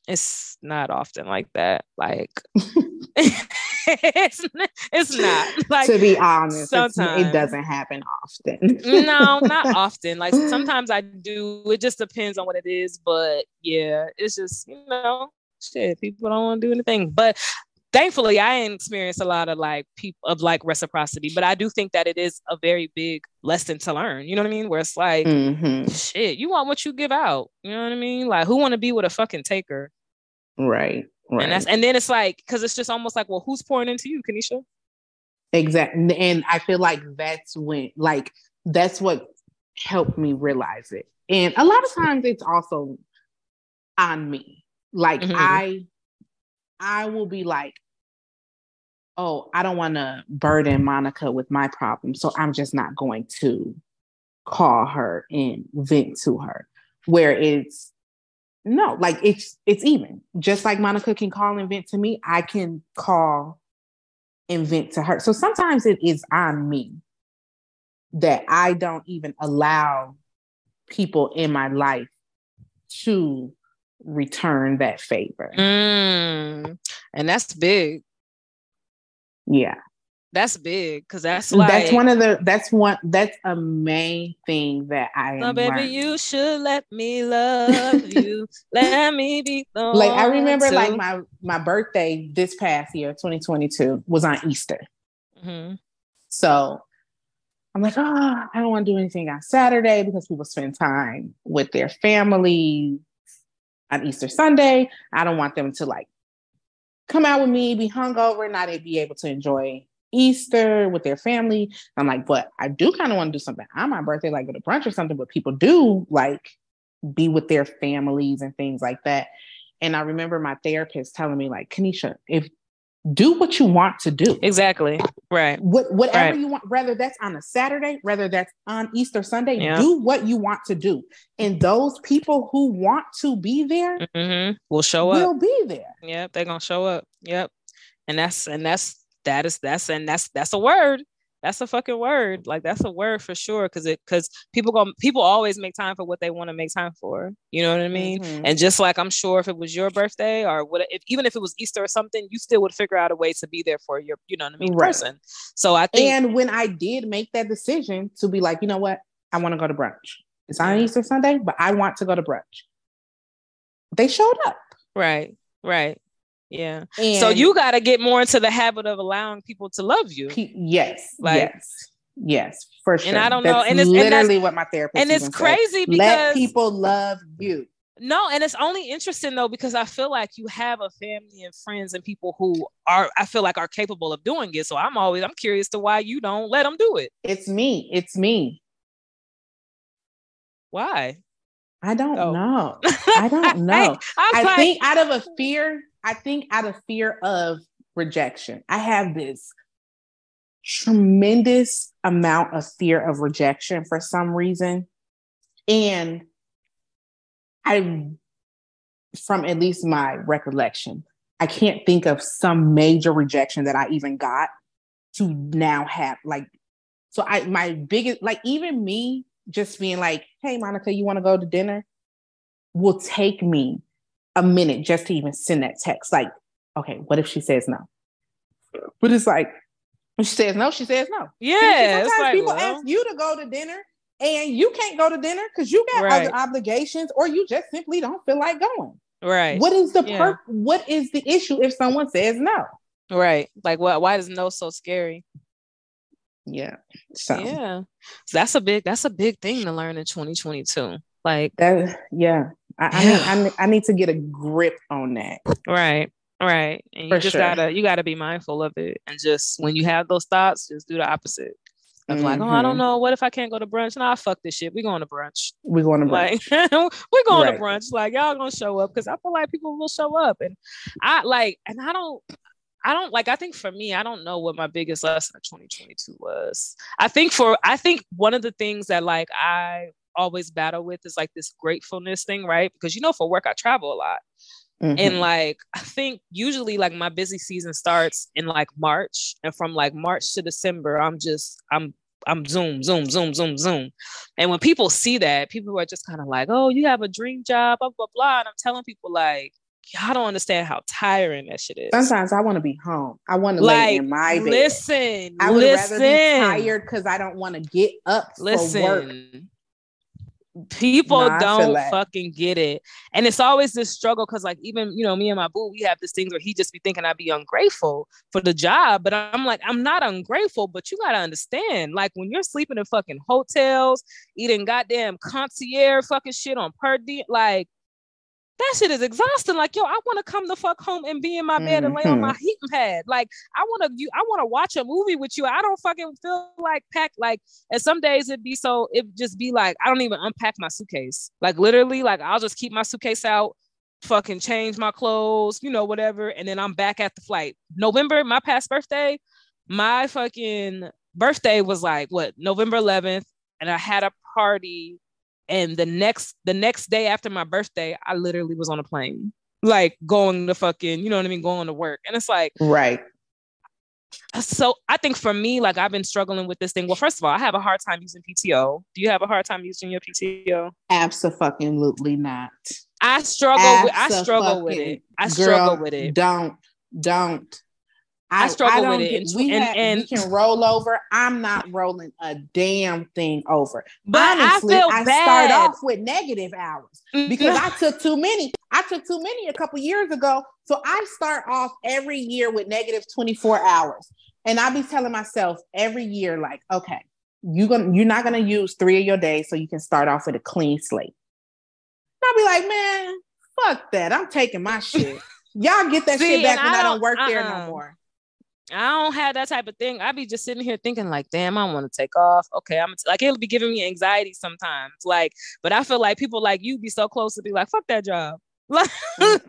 it's not often like that. Like it's, it's not like to be honest, sometimes it doesn't happen often. no, not often. Like sometimes I do. It just depends on what it is. But yeah, it's just you know, shit. People don't want to do anything. But thankfully I ain't experienced a lot of like people of like reciprocity, but I do think that it is a very big lesson to learn. You know what I mean? Where it's like, mm-hmm. shit, you want what you give out. You know what I mean? Like, who want to be with a fucking taker? Right. Right. And that's and then it's like because it's just almost like, well, who's pouring into you, Kanisha? Exactly. And I feel like that's when like that's what helped me realize it. And a lot of times it's also on me. Like mm-hmm. I I will be like, oh, I don't want to burden Monica with my problem. So I'm just not going to call her and vent to her. Where it's no, like it's it's even. Just like Monica can call and vent to me, I can call and vent to her. So sometimes it is on me that I don't even allow people in my life to return that favor. Mm, and that's big. Yeah. That's big because that's like that's one of the that's one that's a main thing that I am. baby, learning. you should let me love you. let me be like I remember like my my birthday this past year, 2022, was on Easter. Mm-hmm. So I'm like, oh, I don't want to do anything on Saturday because people spend time with their family on Easter Sunday. I don't want them to like come out with me, be hungover, not be able to enjoy Easter with their family. I'm like, but I do kind of want to do something on my birthday, like go to brunch or something, but people do like be with their families and things like that. And I remember my therapist telling me, like, Kanisha, if do what you want to do. Exactly. Right. What, whatever right. you want, whether that's on a Saturday, whether that's on Easter Sunday, yeah. do what you want to do. And those people who want to be there mm-hmm. will show up. Will be there. Yep, they're gonna show up. Yep. And that's and that's that is that's and that's that's a word that's a fucking word. Like that's a word for sure. Cause it cause people go people always make time for what they want to make time for. You know what I mean? Mm-hmm. And just like I'm sure if it was your birthday or what if even if it was Easter or something, you still would figure out a way to be there for your, you know what I mean, right. person. So I think And when I did make that decision to be like, you know what, I want to go to brunch. It's on Easter Sunday, but I want to go to brunch. They showed up. Right, right. Yeah. And so you got to get more into the habit of allowing people to love you. yes. Like, yes. Yes, for sure. And I don't That's know. And it's literally and what my therapist and it's crazy said. because let people love you. No, and it's only interesting though because I feel like you have a family and friends and people who are I feel like are capable of doing it. So I'm always I'm curious to why you don't let them do it. It's me. It's me. Why? I don't oh. know. I don't know. I, I like, think out of a fear I think out of fear of rejection, I have this tremendous amount of fear of rejection for some reason. And I, from at least my recollection, I can't think of some major rejection that I even got to now have like, so I, my biggest, like, even me just being like, hey, Monica, you want to go to dinner? Will take me a minute just to even send that text. Like, okay, what if she says no? But it's like, she says no, she says no. Yeah. Sometimes like, people well, ask you to go to dinner and you can't go to dinner because you got right. other obligations or you just simply don't feel like going. Right. What is the yeah. per- what is the issue if someone says no? Right. Like what why is no so scary? Yeah. So yeah. So that's a big that's a big thing to learn in 2022. Like that yeah. I, I, need, I, need, I need to get a grip on that. Right. Right. And you For just sure. gotta you gotta be mindful of it. And just when you have those thoughts, just do the opposite. Of mm-hmm. like, oh, I don't mm-hmm. know. What if I can't go to brunch? Nah, fuck this shit. We're going to brunch. We're going to brunch. Like, we're going right. to brunch. Like, y'all gonna show up because I feel like people will show up. And I like, and I don't I don't like I think for me, I don't know what my biggest lesson of 2022 was. I think for I think one of the things that like I always battle with is like this gratefulness thing, right? Because you know, for work I travel a lot. Mm-hmm. And like I think usually like my busy season starts in like March. And from like March to December, I'm just I'm I'm zoom, zoom, zoom, zoom, zoom. And when people see that, people are just kind of like, oh, you have a dream job, blah, blah, blah. And I'm telling people like, y'all don't understand how tiring that shit is. Sometimes I want to be home. I want to like, lay in my bed. Listen, I would listen. rather be tired because I don't want to get up listen. for work. People don't fucking get it. And it's always this struggle because, like, even, you know, me and my boo, we have this thing where he just be thinking I'd be ungrateful for the job. But I'm like, I'm not ungrateful, but you got to understand, like, when you're sleeping in fucking hotels, eating goddamn concierge fucking shit on per diem, like, that shit is exhausting. Like, yo, I want to come the fuck home and be in my bed and lay on my mm-hmm. heating pad. Like, I want to, you, I want to watch a movie with you. I don't fucking feel like pack. Like, and some days it'd be so, it'd just be like, I don't even unpack my suitcase. Like, literally, like, I'll just keep my suitcase out, fucking change my clothes, you know, whatever, and then I'm back at the flight. November, my past birthday, my fucking birthday was like what November 11th, and I had a party and the next the next day after my birthday, I literally was on a plane, like going to fucking, you know what I mean, going to work. And it's like, right. So I think for me, like I've been struggling with this thing. Well, first of all, I have a hard time using PTO. Do you have a hard time using your PTO? Absolutely not. I struggle with I struggle with it. I struggle with it. Don't don't I, I struggle I with it. Get, we, and, have, and, we can roll over. I'm not rolling a damn thing over. But Honestly, I, I start off with negative hours mm-hmm. because I took too many. I took too many a couple years ago. So I start off every year with negative 24 hours. And I be telling myself every year, like, okay, you're gonna you're not gonna use three of your days so you can start off with a clean slate. I'll be like, man, fuck that. I'm taking my shit. Y'all get that See, shit back when I don't, I don't work uh-uh. there no uh-uh. more. I don't have that type of thing. I'd be just sitting here thinking like, damn, I want to take off. Okay, I'm like it'll be giving me anxiety sometimes. Like, but I feel like people like you be so close to be like, fuck that job. Like,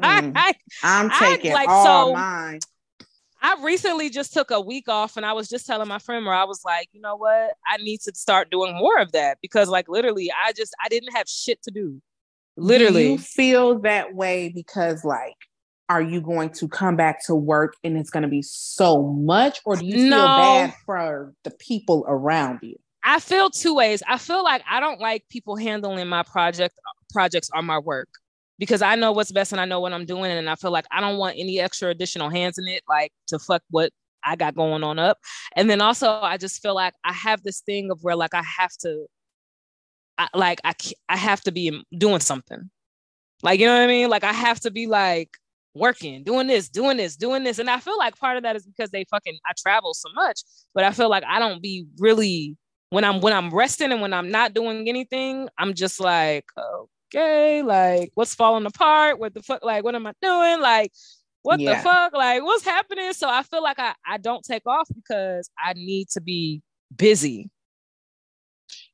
I, am taking I, like, all so, mine. I recently just took a week off and I was just telling my friend where I was like, you know what? I need to start doing more of that because like literally I just I didn't have shit to do. Literally. Do you feel that way because like are you going to come back to work and it's going to be so much or do you no. feel bad for the people around you? I feel two ways. I feel like i don't like people handling my project projects or my work because i know what's best and i know what i'm doing and i feel like i don't want any extra additional hands in it like to fuck what i got going on up. And then also i just feel like i have this thing of where like i have to I, like I, I have to be doing something. Like you know what i mean? Like i have to be like working, doing this, doing this, doing this. And I feel like part of that is because they fucking I travel so much, but I feel like I don't be really when I'm when I'm resting and when I'm not doing anything, I'm just like, okay, like what's falling apart? What the fuck? Like, what am I doing? Like, what yeah. the fuck? Like, what's happening? So I feel like I, I don't take off because I need to be busy.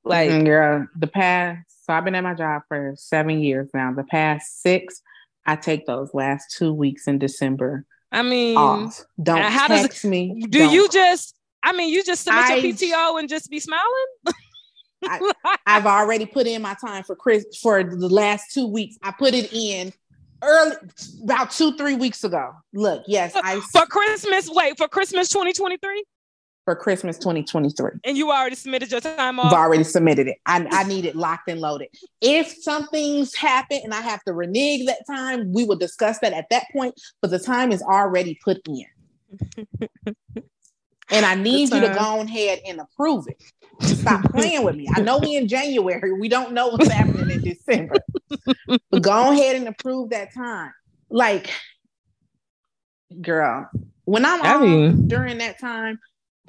Like, mm, girl, the past, so I've been at my job for seven years now. The past six, I take those last two weeks in December. I mean, off. Don't how text does, me. Do don't. you just? I mean, you just submit I, your PTO and just be smiling. I, have already put in my time for Chris for the last two weeks. I put it in early about two three weeks ago. Look, yes, I for Christmas. Wait for Christmas 2023 for Christmas 2023. And you already submitted your time off? I've already submitted it. I, I need it locked and loaded. If something's happened and I have to renege that time, we will discuss that at that point. But the time is already put in. and I need you to go ahead and approve it. Stop playing with me. I know we in January. We don't know what's happening in December. but go ahead and approve that time. Like, girl, when I'm I mean, during that time,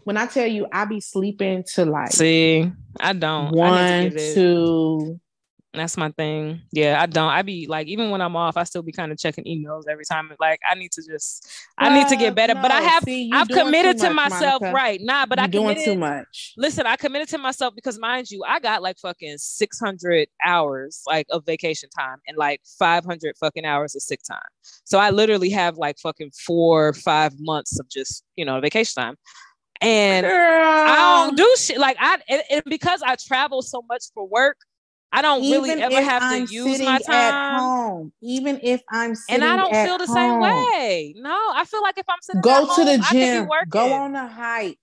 when I tell you I be sleeping to like see, I don't one, I two, That's my thing. Yeah, I don't. I be like, even when I'm off, I still be kind of checking emails every time. Like, I need to just, I need to get better. No, but I have, see, I've committed to myself, Monica. right? Nah, but you're I doing too much. Listen, I committed to myself because, mind you, I got like fucking 600 hours like of vacation time and like 500 fucking hours of sick time. So I literally have like fucking four, five months of just you know vacation time and Girl. I don't do shit like I and, and, because I travel so much for work, I don't even really ever have I'm to use my time at home. Even if I'm and I don't feel the home. same way. No, I feel like if I'm sitting go to home, the gym, go on a hike.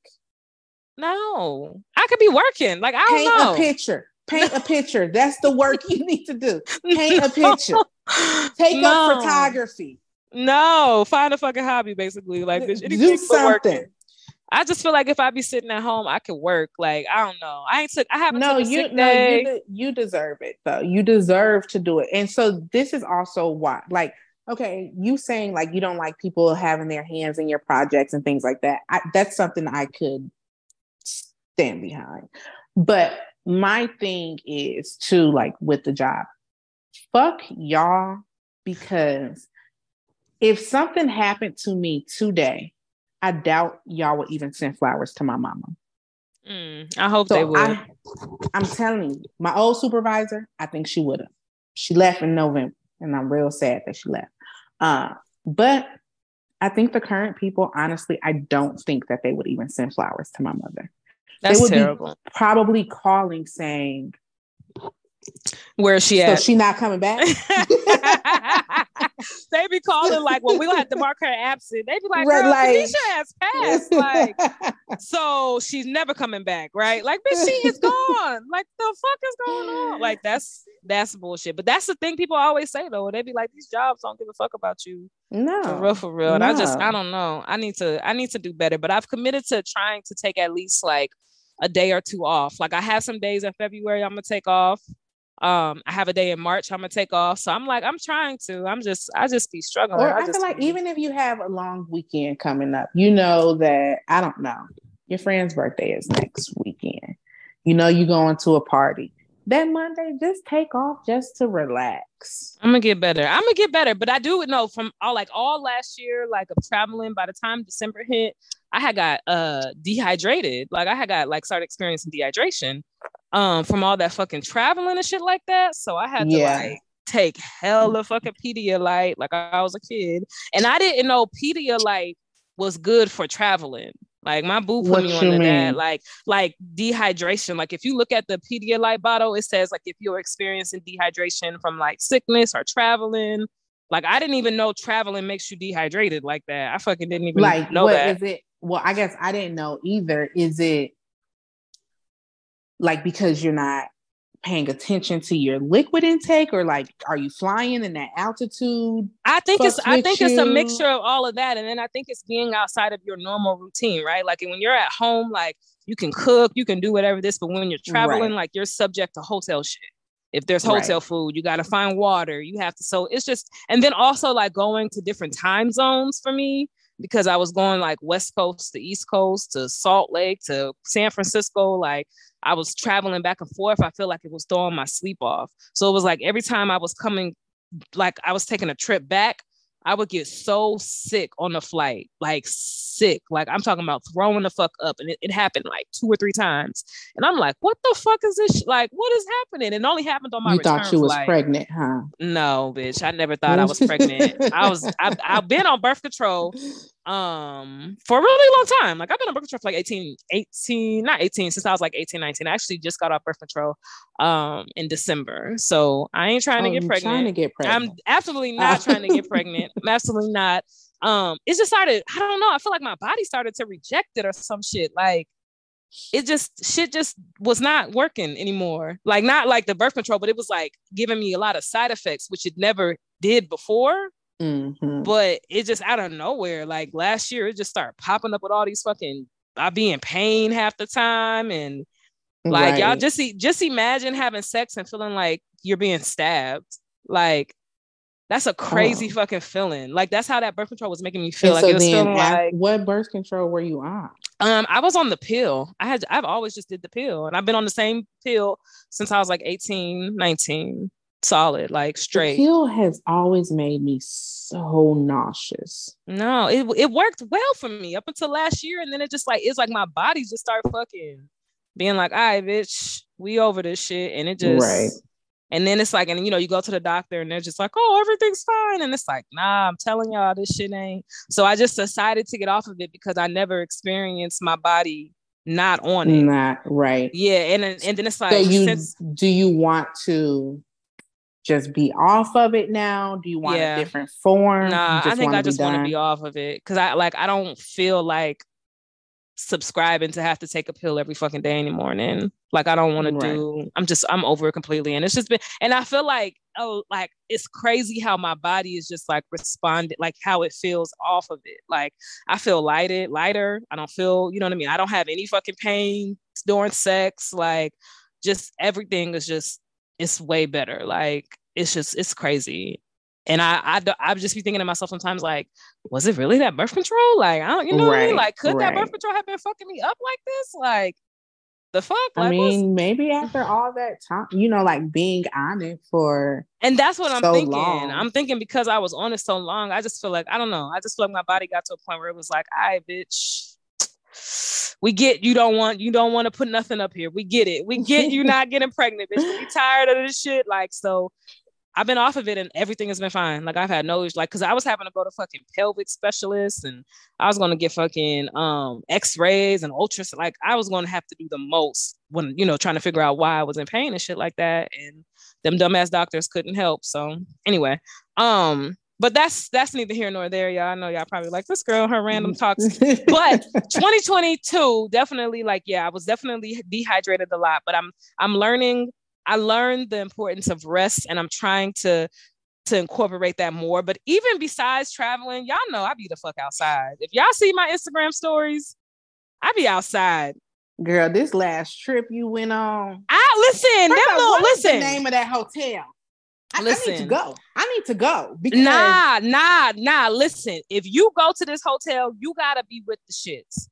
No, I could be working. Like I don't Paint know. a picture. Paint a picture. That's the work you need to do. Paint a picture. Take no. up photography. No, find a fucking hobby, basically. Like do something. I just feel like if I be sitting at home, I could work. Like I don't know. I ain't took. I haven't. No, you no, you, de- you deserve it though. You deserve to do it. And so this is also why, like, okay, you saying like you don't like people having their hands in your projects and things like that. I, that's something I could stand behind. But my thing is to like with the job, fuck y'all because if something happened to me today I doubt y'all would even send flowers to my mama. Mm, I hope so they would. I, I'm telling you, my old supervisor, I think she would have. She left in November, and I'm real sad that she left. Uh, but I think the current people, honestly, I don't think that they would even send flowers to my mother. That's they would terrible. Be probably calling saying, where is she at? so at? she not coming back. they be calling like, well, we gonna have to mark her absent. They be like, girl, like, Tanisha has passed. Like, so she's never coming back, right? Like, bitch, she is gone. Like, the fuck is going on? Like, that's that's bullshit. But that's the thing people always say though. They be like, these jobs don't give a fuck about you. No, for real, for real. And no. I just, I don't know. I need to, I need to do better. But I've committed to trying to take at least like a day or two off. Like I have some days in February I'm gonna take off. Um, I have a day in March I'm gonna take off. So I'm like, I'm trying to. I'm just, I just be struggling. Or I, I feel like be... even if you have a long weekend coming up, you know that I don't know. Your friend's birthday is next weekend. You know you're going to a party that Monday, just take off just to relax. I'm gonna get better. I'm gonna get better, but I do know from all like all last year, like of traveling. By the time December hit, I had got uh dehydrated. Like I had got like started experiencing dehydration um from all that fucking traveling and shit like that. So I had to yeah. like take hella fucking Pedialyte like I was a kid, and I didn't know Pedialyte was good for traveling. Like my boo put what me on that. Like like dehydration. Like if you look at the Pedialyte bottle, it says like if you're experiencing dehydration from like sickness or traveling. Like I didn't even know traveling makes you dehydrated like that. I fucking didn't even like know what that. Is it? Well, I guess I didn't know either. Is it like because you're not paying attention to your liquid intake or like are you flying in that altitude i think it's i think you? it's a mixture of all of that and then i think it's being outside of your normal routine right like when you're at home like you can cook you can do whatever this but when you're traveling right. like you're subject to hotel shit if there's hotel right. food you got to find water you have to so it's just and then also like going to different time zones for me because I was going like West Coast to East Coast to Salt Lake to San Francisco. Like I was traveling back and forth. I feel like it was throwing my sleep off. So it was like every time I was coming, like I was taking a trip back, I would get so sick on the flight, like sick. Like I'm talking about throwing the fuck up. And it, it happened like two or three times. And I'm like, what the fuck is this? Like, what is happening? It only happened on my You thought you was flight. pregnant, huh? No, bitch. I never thought I was pregnant. I was I, I've been on birth control um for a really long time. Like I've been on birth control for like 18, 18, not 18, since I was like 18, 19. I actually just got off birth control um in December. So I ain't trying oh, to get pregnant. Trying to get pregnant. I'm absolutely not trying to get pregnant. I'm absolutely not. Um, it just started, I don't know. I feel like my body started to reject it or some shit. Like it just shit just was not working anymore. Like not like the birth control, but it was like giving me a lot of side effects, which it never did before. Mm-hmm. But it just out of nowhere, like last year, it just started popping up with all these fucking. I be in pain half the time, and like right. y'all just see, just imagine having sex and feeling like you're being stabbed. Like that's a crazy oh. fucking feeling. Like that's how that birth control was making me feel. And like so it was feeling like what birth control were you on? Um, I was on the pill. I had I've always just did the pill, and I've been on the same pill since I was like 18, 19. Solid, like straight. Pill has always made me so nauseous. No, it it worked well for me up until last year, and then it just like it's like my body just started fucking being like, "All right, bitch, we over this shit," and it just right. And then it's like, and you know, you go to the doctor and they're just like, oh, everything's fine. And it's like, nah, I'm telling y'all this shit ain't. So I just decided to get off of it because I never experienced my body not on it. Not right. Yeah. And and then it's like, so you since, do you want to just be off of it now? Do you want yeah. a different form? Nah, I think I just want to be off of it because I like I don't feel like subscribing to have to take a pill every fucking day anymore. And like I don't want right. to do. I'm just I'm over it completely. And it's just been. And I feel like oh like it's crazy how my body is just like responded like how it feels off of it. Like I feel lighted, lighter. I don't feel you know what I mean. I don't have any fucking pain during sex. Like just everything is just it's way better. Like it's just it's crazy. And I, I, I just be thinking to myself sometimes, like, was it really that birth control? Like, I don't, you know, right, I mean? like, could right. that birth control have been fucking me up like this? Like, the fuck? Like, I mean, maybe after all that time, you know, like being on it for, and that's what I'm so thinking. Long. I'm thinking because I was on it so long, I just feel like I don't know. I just feel like my body got to a point where it was like, "I right, bitch." We get you don't want you don't want to put nothing up here. We get it. We get you not getting pregnant, bitch. We tired of this shit. Like so, I've been off of it and everything has been fine. Like I've had no issues. Like, cause I was having to go to fucking pelvic specialists and I was gonna get fucking um x-rays and ultrasound. Like I was gonna have to do the most when, you know, trying to figure out why I was in pain and shit like that. And them dumbass doctors couldn't help. So anyway, um, but that's that's neither here nor there, y'all. I know y'all probably like this girl, her random mm-hmm. talks. but 2022, definitely like, yeah, I was definitely dehydrated a lot, but I'm I'm learning I learned the importance of rest and I'm trying to to incorporate that more. But even besides traveling, y'all know I be the fuck outside. If y'all see my Instagram stories, I be outside. Girl, this last trip you went on. I listen, that little listen. the name of that hotel? I, listen, I need to go. I need to go because nah, nah, nah. Listen, if you go to this hotel, you gotta be with the shits.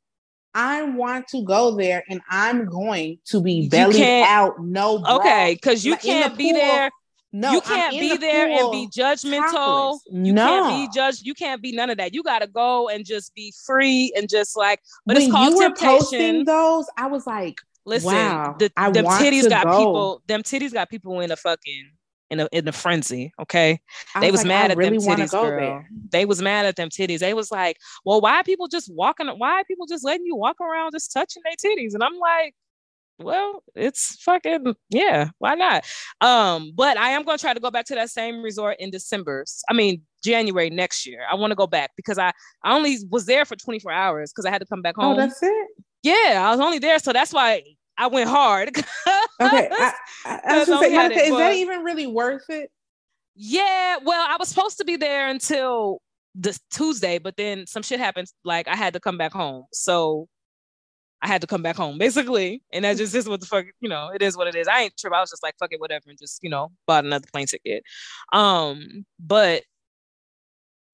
I want to go there and I'm going to be belly out, no bra. Okay, because you like can't be pool, there. No, you can't be the there and be judgmental. Topless. You no. can't be judged. You can't be none of that. You got to go and just be free and just like. But when it's called you were temptation. posting those, I was like, "Listen, wow, the, them titties got go. people. Them titties got people in a fucking in a in a frenzy. Okay, I they was, was like, mad I at really them titties, girl. There. They was mad at them titties. They was like, well, why are people just walking? Why are people just letting you walk around just touching their titties? And I'm like, well, it's fucking yeah, why not? Um, but I am gonna try to go back to that same resort in December. I mean January next year. I want to go back because I I only was there for 24 hours because I had to come back oh, home. Oh, that's it. Yeah, I was only there, so that's why I went hard. okay, I, I, I was say, Monica, is that even really worth it? Yeah, well, I was supposed to be there until this Tuesday, but then some shit happened. Like I had to come back home, so I had to come back home basically, and that just is what the fuck, you know, it is what it is. I ain't trip. I was just like, fuck it, whatever, and just you know, bought another plane ticket. Um, but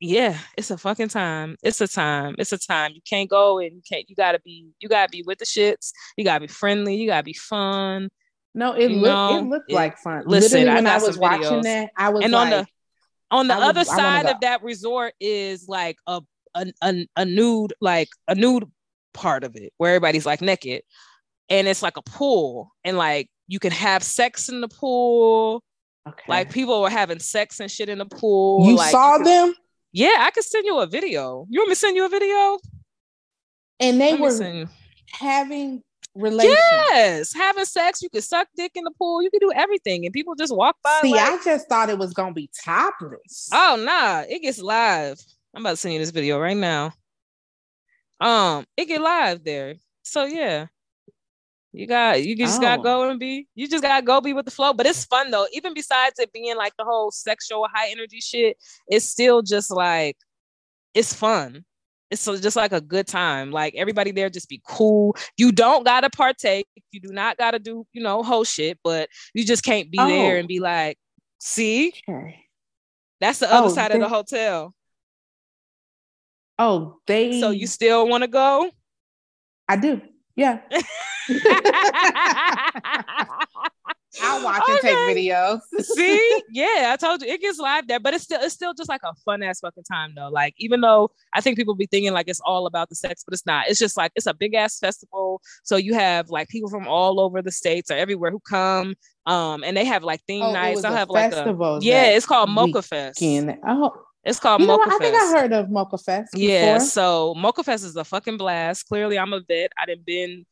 yeah, it's a fucking time. It's a time. It's a time. You can't go and you can't. You gotta be. You gotta be with the shits. You gotta be friendly. You gotta be fun. No, it looked. It looked it, like fun. Listen, Literally, when I, I was watching that, I was and like, on the on the other side of that resort is like a, a a a nude like a nude part of it where everybody's like naked, and it's like a pool, and like you can have sex in the pool. Okay. Like people were having sex and shit in the pool. You like, saw you could, them? Yeah, I could send you a video. You want me to send you a video? And they were having relations. Yes, having sex. You could suck dick in the pool. You could do everything, and people just walk by. See, like, I just thought it was gonna be topless. Oh nah, it gets live. I'm about to send you this video right now. Um, it get live there. So yeah, you got you just oh. gotta go and be you just gotta go be with the flow. But it's fun though. Even besides it being like the whole sexual high energy shit, it's still just like it's fun. It's just like a good time. Like everybody there just be cool. You don't gotta partake. You do not gotta do, you know, whole shit, but you just can't be oh. there and oh. be like, see? Okay. That's the other oh, side they... of the hotel. Oh, they so you still want to go? I do. Yeah. I'll watch okay. and take videos. See, yeah, I told you it gets live there, but it's still it's still just like a fun ass fucking time though. Like even though I think people be thinking like it's all about the sex, but it's not. It's just like it's a big ass festival. So you have like people from all over the states or everywhere who come. Um, and they have like theme oh, nights. They'll have like a yeah, it's called Mocha Fest. Oh, it's called you Mocha Fest. I think I heard of Mocha Fest. Before. Yeah, so Mocha Fest is a fucking blast. Clearly, I'm a vet. I didn't been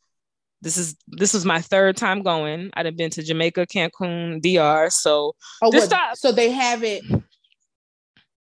this is this was my third time going. I'd have been to Jamaica, Cancun, DR. So oh, so they have it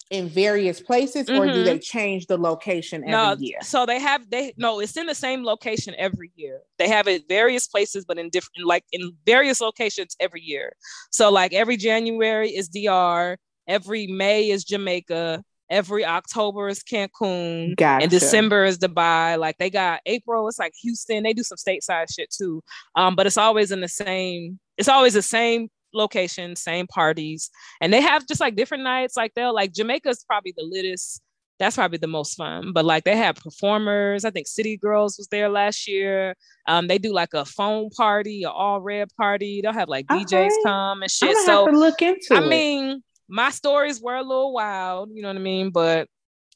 in various places, mm-hmm. or do mm-hmm. they change the location every no, year? So they have they no, it's in the same location every year. They have it various places, but in different like in various locations every year. So like every January is DR, every May is Jamaica, every October is Cancun, gotcha. and December is Dubai. Like they got April, it's like Houston. They do some stateside shit too, um, but it's always in the same. It's always the same location, same parties, and they have just like different nights. Like they'll like Jamaica's probably the littest. That's probably the most fun. But like they have performers. I think City Girls was there last year. Um, they do like a phone party, an all red party. They'll have like DJs come and shit. so look into. I mean, my stories were a little wild, you know what I mean? But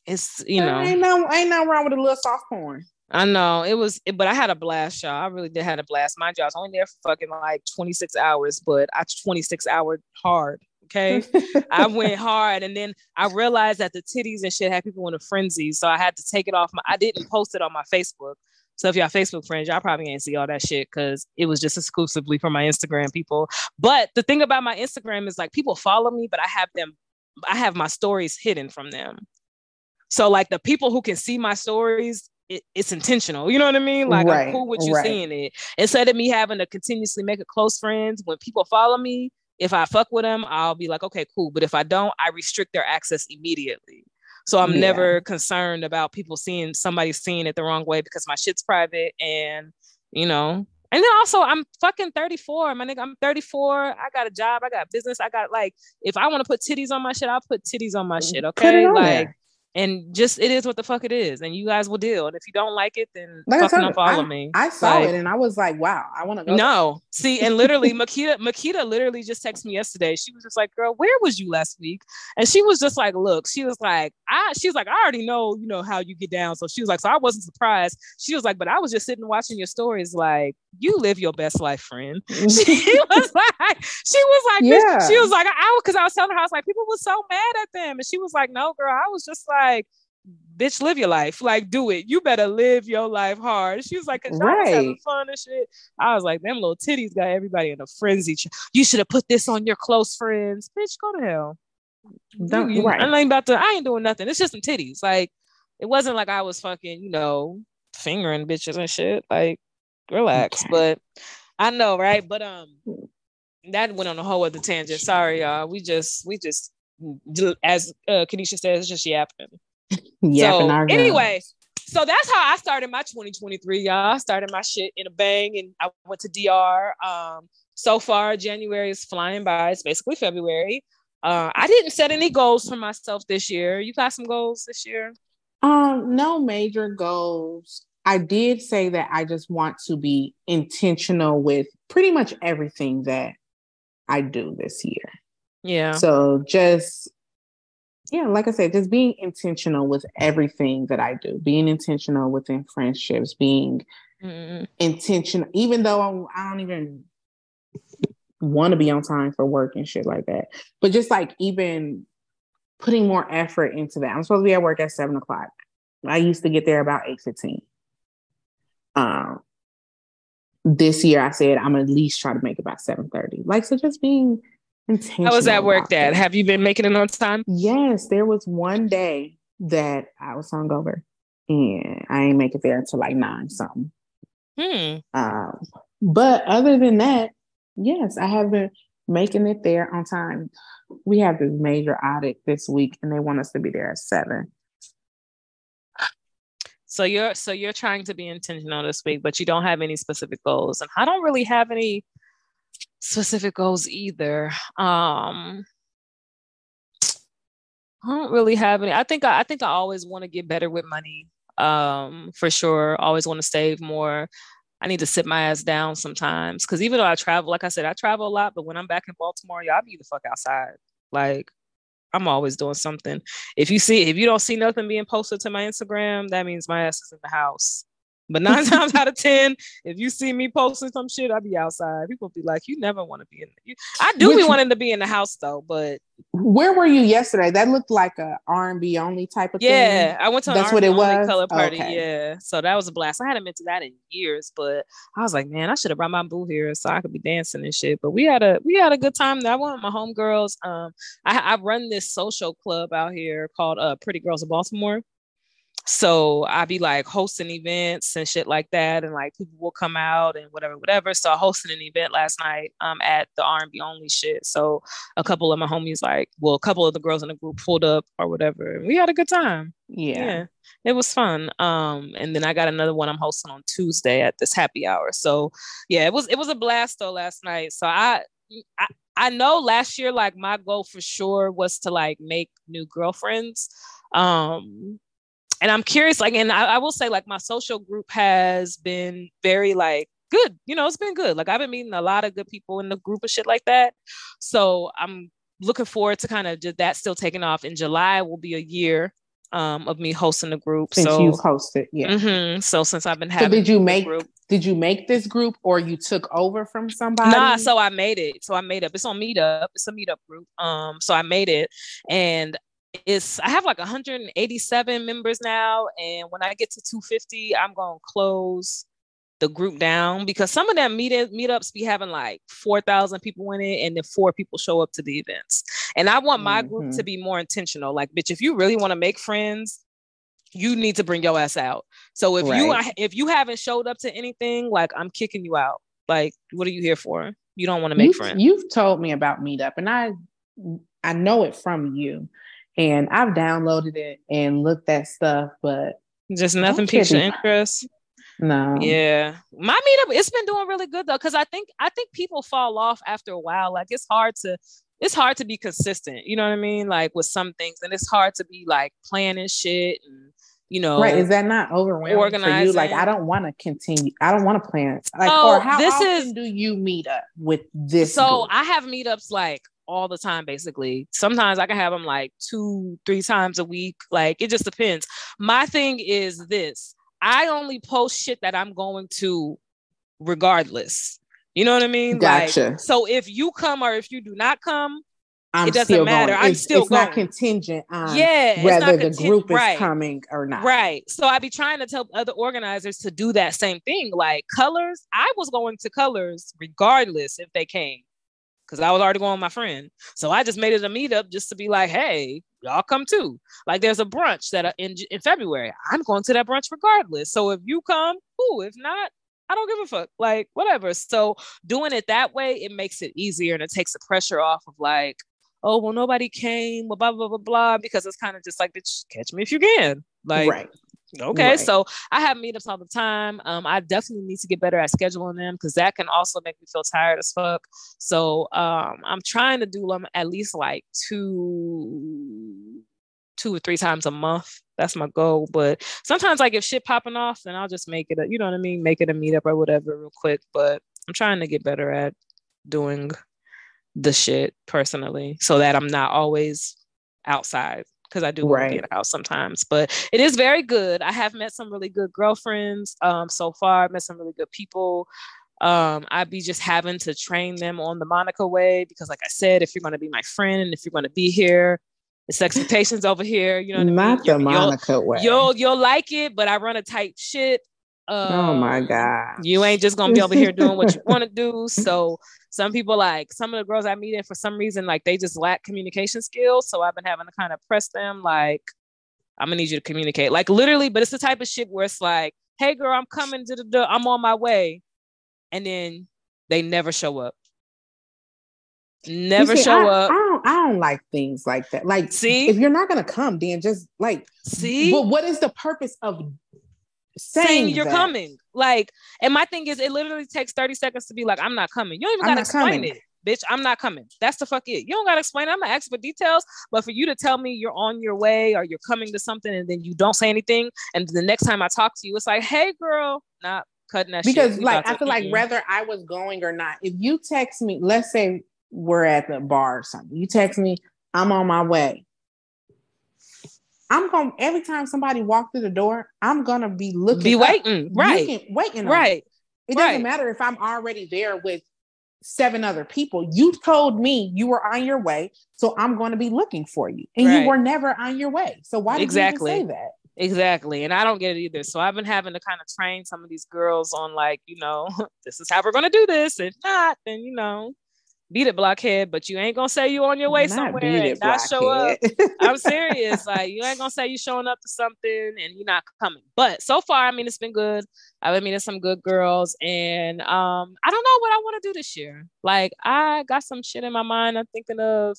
it's you know ain't no ain't no wrong with a little soft porn. I know it was, but I had a blast, y'all. I really did had a blast. Mind you, I was only there for fucking like 26 hours, but I 26 hour hard. Okay. I went hard and then I realized that the titties and shit had people in a frenzy. So I had to take it off my I didn't post it on my Facebook so if y'all Facebook friends, y'all probably ain't see all that shit because it was just exclusively for my Instagram people. But the thing about my Instagram is like people follow me, but I have them, I have my stories hidden from them. So like the people who can see my stories, it, it's intentional. You know what I mean? Like right, I'm cool with you right. seeing it. Instead of me having to continuously make it close friends, when people follow me, if I fuck with them, I'll be like, okay, cool. But if I don't, I restrict their access immediately. So I'm yeah. never concerned about people seeing somebody seeing it the wrong way because my shit's private and you know. And then also I'm fucking 34. My nigga, I'm 34. I got a job, I got business, I got like if I want to put titties on my shit, I'll put titties on my mm, shit. Okay. like there and just it is what the fuck it is, and you guys will deal. And if you don't like it, then like fucking unfollow me. I saw like, it and I was like, wow, I want to go. No, see, and literally, Makita, Makita literally just texted me yesterday. She was just like, "Girl, where was you last week?" And she was just like, "Look," she was like, "I," she was like, "I already know, you know how you get down." So she was like, "So I wasn't surprised." She was like, "But I was just sitting watching your stories, like you live your best life, friend." she was like, she was like, yeah. she was like, I because I was telling her, I was like, people were so mad at them, and she was like, "No, girl, I was just like." bitch, live your life. Like, do it. You better live your life hard. She was like, cause right. was having fun and shit. I was like, them little titties got everybody in a frenzy. You should have put this on your close friends. Bitch, go to hell. Don't, you, right. I ain't about to, I ain't doing nothing. It's just some titties. Like, it wasn't like I was fucking, you know, fingering bitches and shit. Like, relax. Okay. But I know, right? But um that went on a whole other tangent. Sorry, y'all. We just we just as uh Kanisha says, it's just yapping so anyway, so that's how I started my 2023, y'all. I started my shit in a bang and I went to DR. Um, so far, January is flying by. It's basically February. Uh, I didn't set any goals for myself this year. You got some goals this year? Um, no major goals. I did say that I just want to be intentional with pretty much everything that I do this year. Yeah. So just yeah, like I said, just being intentional with everything that I do, being intentional within friendships, being mm-hmm. intentional, even though I don't even want to be on time for work and shit like that. But just like even putting more effort into that. I'm supposed to be at work at seven o'clock. I used to get there about eight fifteen. Um, this year I said I'm at least try to make it by seven thirty. Like so, just being intentional. how was that work, Dad? Have you been making it on time? Yes, there was one day that I was hungover and I ain't make it there until like nine something. Hmm. Um, but other than that, yes, I have been making it there on time. We have this major audit this week and they want us to be there at seven. So you're so you're trying to be intentional this week, but you don't have any specific goals. And I don't really have any specific goals either. Um, I don't really have any. I think I, I think I always want to get better with money. um, for sure. Always want to save more. I need to sit my ass down sometimes because even though I travel, like I said, I travel a lot, but when I'm back in Baltimore, y'all be the fuck outside. Like I'm always doing something. If you see, if you don't see nothing being posted to my Instagram, that means my ass is in the house. But nine times out of ten, if you see me posting some shit, I'll be outside. People be like, "You never want to be in." The-. I do Which, be wanting to be in the house though, but where were you yesterday? That looked like a R and B only type of yeah, thing. Yeah, I went to that's what it was. Color party, okay. yeah. So that was a blast. I hadn't been to that in years, but I was like, man, I should have brought my boo here so I could be dancing and shit. But we had a we had a good time. I went with my homegirls. Um, I, I run this social club out here called uh Pretty Girls of Baltimore so I be like hosting events and shit like that, and like people will come out and whatever, whatever. So I hosted an event last night um at the R&B only shit. So a couple of my homies, like, well, a couple of the girls in the group pulled up or whatever. We had a good time. Yeah. yeah. It was fun. Um, and then I got another one I'm hosting on Tuesday at this happy hour. So yeah, it was it was a blast though last night. So I I I know last year, like my goal for sure was to like make new girlfriends. Um, and I'm curious, like, and I, I will say, like, my social group has been very like good. You know, it's been good. Like, I've been meeting a lot of good people in the group and shit like that. So I'm looking forward to kind of that still taking off. In July will be a year um, of me hosting the group. Since so you've hosted, yeah. Mm-hmm, so since I've been having, so did you make group, did you make this group or you took over from somebody? Nah, so I made it. So I made up. It's on Meetup. It's a Meetup group. Um, so I made it, and it's I have like 187 members now, and when I get to 250, I'm gonna close the group down because some of them meet meetups be having like 4,000 people in it, and then four people show up to the events. And I want my mm-hmm. group to mm-hmm. be more intentional. Like, bitch, if you really want to make friends, you need to bring your ass out. So if right. you if you haven't showed up to anything, like I'm kicking you out. Like, what are you here for? You don't want to make you, friends. You've told me about Meetup, and I I know it from you. And I've downloaded it and looked at stuff, but just nothing piques your interest. No. Yeah. My meetup, it's been doing really good though. Cause I think I think people fall off after a while. Like it's hard to it's hard to be consistent. You know what I mean? Like with some things. And it's hard to be like planning shit and you know right is that not overwhelming organizing. for you like i don't want to continue i don't want to plan like oh, or how this often is, do you meet up with this so group? i have meetups like all the time basically sometimes i can have them like two three times a week like it just depends my thing is this i only post shit that i'm going to regardless you know what i mean gotcha like, so if you come or if you do not come I'm it doesn't matter. Going. I'm it's, still it's going. not contingent on yeah, whether the group is right. coming or not. Right. So I'd be trying to tell other organizers to do that same thing. Like colors, I was going to colors regardless if they came because I was already going with my friend. So I just made it a meetup just to be like, hey, y'all come too. Like there's a brunch that in in February. I'm going to that brunch regardless. So if you come, cool. If not, I don't give a fuck. Like whatever. So doing it that way, it makes it easier and it takes the pressure off of like, oh well, nobody came, blah blah blah blah blah, because it's kind of just like, bitch, catch me if you can. Like right. Okay, right. so I have meetups all the time. Um, I definitely need to get better at scheduling them because that can also make me feel tired as fuck. So um, I'm trying to do them at least like two, two or three times a month. That's my goal. But sometimes like if shit popping off, then I'll just make it. A, you know what I mean? Make it a meetup or whatever, real quick. But I'm trying to get better at doing the shit personally, so that I'm not always outside because I do right. be in the house sometimes. But it is very good. I have met some really good girlfriends um, so far. I've met some really good people. Um, I'd be just having to train them on the Monica way because, like I said, if you're going to be my friend and if you're going to be here, it's expectations over here. You know what Not I mean? the Monica you'll, way. You'll you'll like it, but I run a tight shit. Um, oh my um, god! You ain't just gonna be over here doing what you want to do. So some people like some of the girls I meet in for some reason like they just lack communication skills. So I've been having to kind of press them like I'm gonna need you to communicate. Like literally, but it's the type of shit where it's like, hey girl, I'm coming to the door, I'm on my way. And then they never show up. Never see, show I, up. I don't, I don't like things like that. Like, see, if you're not gonna come, then just like see. But what is the purpose of saying, saying you're that. coming. Like, and my thing is, it literally takes 30 seconds to be like, I'm not coming. You don't even gotta explain coming. it. bitch, I'm not coming. That's the fuck it. You don't gotta explain. I'm gonna ask for details, but for you to tell me you're on your way or you're coming to something and then you don't say anything, and the next time I talk to you, it's like, hey girl, not cutting that because like I feel like whether I was going or not, if you text me, let's say we're at the bar or something, you text me, I'm on my way. I'm going to every time somebody walk through the door, I'm gonna be looking, be waiting, up, right, looking, waiting, right. It doesn't matter if I'm already there with seven other people. You told me you were on your way, so I'm going to be looking for you, and right. you were never on your way. So why did exactly. you say that? Exactly. And I don't get it either. So I've been having to kind of train some of these girls on like, you know, this is how we're gonna do this. If not, then you know, beat it, blockhead. But you ain't gonna say you on your way not somewhere and not show up. I'm serious. like you ain't gonna say you showing up to something and you're not coming. But so far, I mean, it's been good. I've been meeting some good girls, and um, I don't know what I want to do this year. Like I got some shit in my mind. I'm thinking of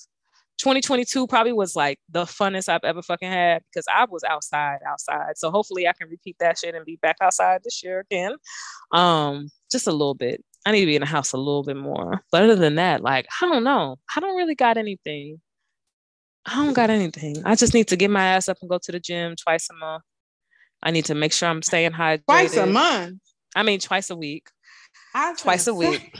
2022 probably was like the funnest I've ever fucking had because I was outside, outside. So hopefully I can repeat that shit and be back outside this year again. Um, just a little bit. I need to be in the house a little bit more. But other than that, like I don't know. I don't really got anything. I don't got anything. I just need to get my ass up and go to the gym twice a month. I need to make sure I'm staying hydrated. Twice a month. I mean, twice a week. I twice a week.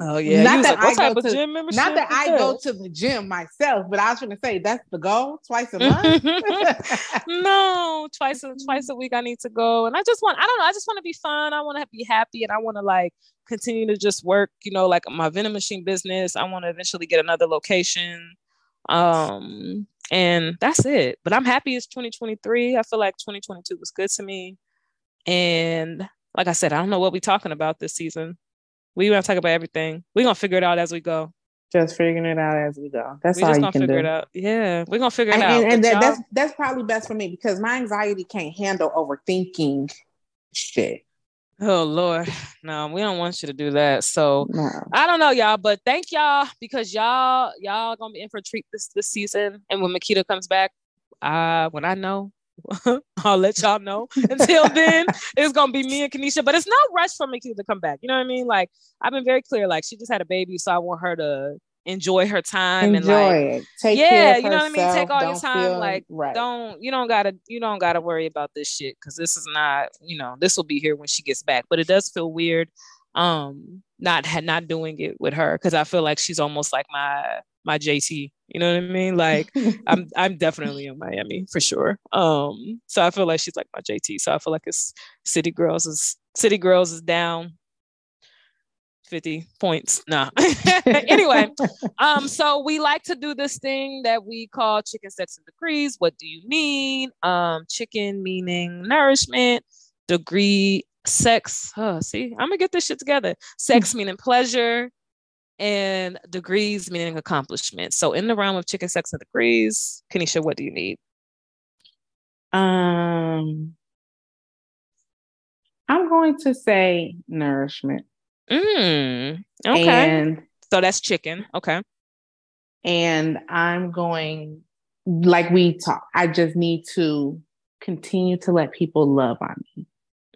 Oh yeah. not that like, I go to, Not that I go to the gym myself, but I was gonna say that's the goal. Twice a month. no, twice a twice a week I need to go. And I just want, I don't know, I just want to be fun. I want to be happy and I want to like continue to just work, you know, like my vending machine business. I want to eventually get another location. Um, and that's it. But I'm happy it's 2023. I feel like 2022 was good to me. And like I said, I don't know what we're talking about this season. We gonna talk about everything. We're gonna figure it out as we go. Just figuring it out as we go. That's we all just you gonna can figure do. it out. Yeah, we're gonna figure it and, out. And, and that, that's that's probably best for me because my anxiety can't handle overthinking shit. Oh Lord, no, we don't want you to do that. So no. I don't know, y'all, but thank y'all because y'all y'all gonna be in for a treat this this season. And when Makita comes back, uh, when I know, I'll let y'all know. Until then, it's gonna be me and Kanisha. But it's no rush for Makita to come back. You know what I mean? Like I've been very clear. Like she just had a baby, so I want her to enjoy her time enjoy and like, it. Take yeah, you know herself. what I mean. Take all don't your time. Feel, like right. don't you don't gotta you don't gotta worry about this shit because this is not you know this will be here when she gets back. But it does feel weird um not not doing it with her because I feel like she's almost like my my JT. You know what I mean? Like I'm I'm definitely in Miami for sure. Um, so I feel like she's like my JT. So I feel like it's City Girls is City Girls is down 50 points. Nah. anyway, um, so we like to do this thing that we call chicken sex and degrees. What do you mean? Um, chicken meaning nourishment, degree sex. Oh, see, I'm gonna get this shit together. Sex meaning pleasure, and degrees meaning accomplishment. So in the realm of chicken sex and degrees, Kanisha, what do you need? Um, I'm going to say nourishment. Mm, okay. And so that's chicken. Okay. And I'm going, like we talk, I just need to continue to let people love on me.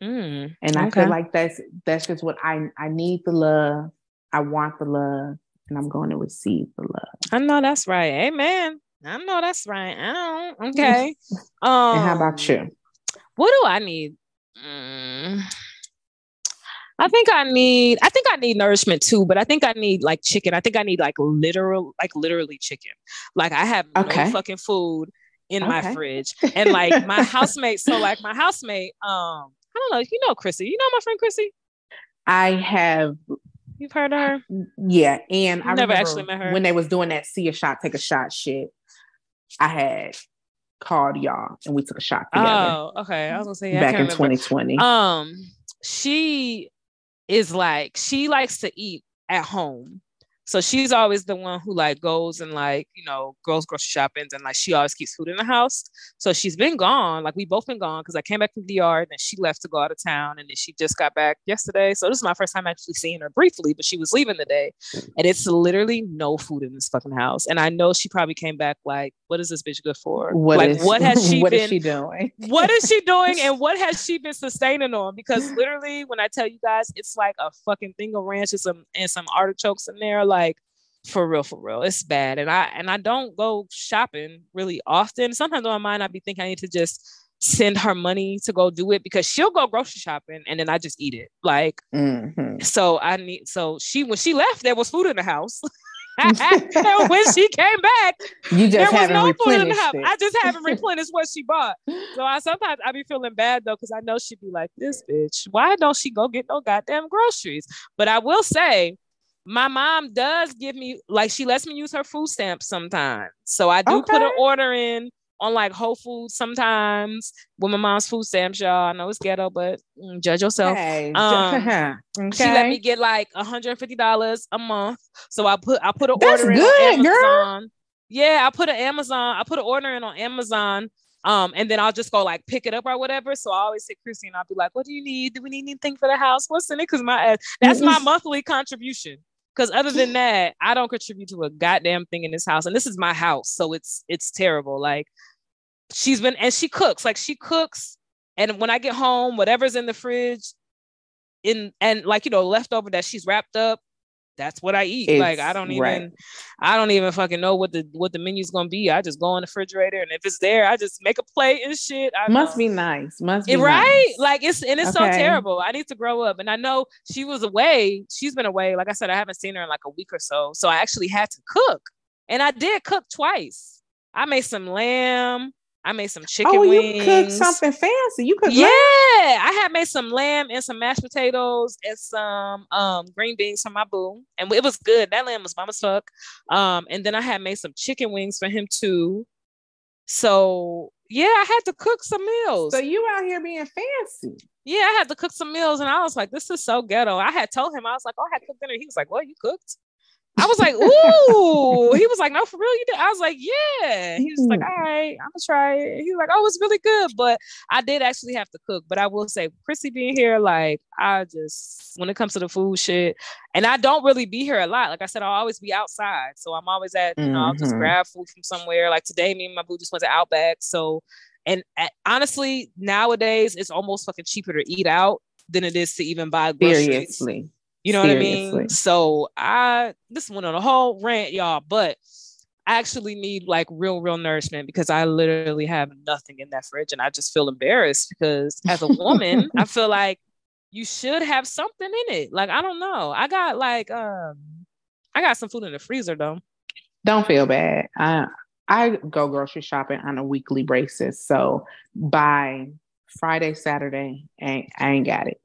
Mm, and I okay. feel like that's that's just what I I need the love. I want the love and I'm going to receive the love. I know that's right. Amen. I know that's right. I don't. Okay. um, and how about you? What do I need? Mm, I think I need. I think I need nourishment too, but I think I need like chicken. I think I need like literal, like literally chicken. Like I have okay. no fucking food in okay. my fridge, and like my housemate. So like my housemate. Um, I don't know. You know Chrissy. You know my friend Chrissy. I have You've heard of her? Yeah. And I never actually met her. When they was doing that see a shot, take a shot shit, I had called y'all and we took a shot together. Oh, okay. I was gonna say yeah, back in 2020. Um, she is like she likes to eat at home. So she's always the one who like goes and like, you know, girls grocery shopping and like she always keeps food in the house. So she's been gone. Like we both been gone because I came back from DR and she left to go out of town and then she just got back yesterday. So this is my first time actually seeing her briefly, but she was leaving the day. And it's literally no food in this fucking house. And I know she probably came back like what is this bitch good for? What like is- what has she what been is she doing? what is she doing and what has she been sustaining on? Because literally, when I tell you guys, it's like a fucking thing of ranch and some and some artichokes in there, like for real, for real. It's bad. And I and I don't go shopping really often. Sometimes in my mind, I'd be thinking I need to just send her money to go do it because she'll go grocery shopping and then I just eat it. Like Mhm. so I need so she when she left, there was food in the house. And when she came back, You there was no food in the house. I just haven't replenished what she bought. So I sometimes I be feeling bad though, because I know she'd be like, this bitch, why don't she go get no goddamn groceries? But I will say, my mom does give me like she lets me use her food stamps sometimes. So I do put an order in on like Whole Foods sometimes with my mom's food stamps, y'all. I know it's ghetto, but mm, judge yourself. Okay. Um, okay. She let me get like $150 a month. So I put I put an That's order in good, on girl. Yeah, I put an Amazon, I put an order in on Amazon. Um, and then I'll just go like pick it up or whatever. So I always say, Chrissy, and I'll be like, What do you need? Do we need anything for the house? What's in it? Because my uh, that's my monthly contribution. Because other than that, I don't contribute to a goddamn thing in this house. And this is my house. So it's it's terrible. Like she's been and she cooks, like she cooks. And when I get home, whatever's in the fridge, in and like you know, leftover that she's wrapped up, that's what I eat. like I don't even right. I don't even fucking know what the what the menu's gonna be. I just go in the refrigerator and if it's there, I just make a plate and shit. I Must be nice. Must be It- right? nice. Like it's and it's so terrible. I need to grow up. And I know she was away. She's been away. Like I said, I haven't seen her in like a week or so. So I actually had to cook. And I did cook twice. I made some lamb. I made some chicken oh, you wings. cooked something fancy. You could Yeah, I had made some lamb and some mashed potatoes and some um green beans for my boo, and it was good. That lamb was mama's fuck. Um, and then I had made some chicken wings for him too. So yeah, I had to cook some meals. So you out here being fancy. yeah, I had to cook some meals, and I was like, "This is so ghetto." I had told him I was like, "Oh, I had cooked dinner." He was like, "Well, You cooked?" I was like, "Ooh." he was like, "No, for real, you did." I was like, "Yeah." He was like, Mm. "All right, I'm gonna try it." He was like, "Oh, it's really good," but I did actually have to cook. But I will say, Chrissy being here, like, I just when it comes to the food shit, and I don't really be here a lot. Like I said, I'll always be outside, so I'm always at you know I'll just Mhm. grab food from somewhere. Like today, me and my boo just went to Outback, so. And uh, honestly, nowadays it's almost fucking cheaper to eat out than it is to even buy groceries. Seriously. You know what I mean? So I this went on a whole rant, y'all, but I actually need like real, real nourishment because I literally have nothing in that fridge and I just feel embarrassed because as a woman, I feel like you should have something in it. Like, I don't know. I got like um I got some food in the freezer though. Don't feel bad. I I go grocery shopping on a weekly basis. So by Friday, Saturday, ain't I ain't got it.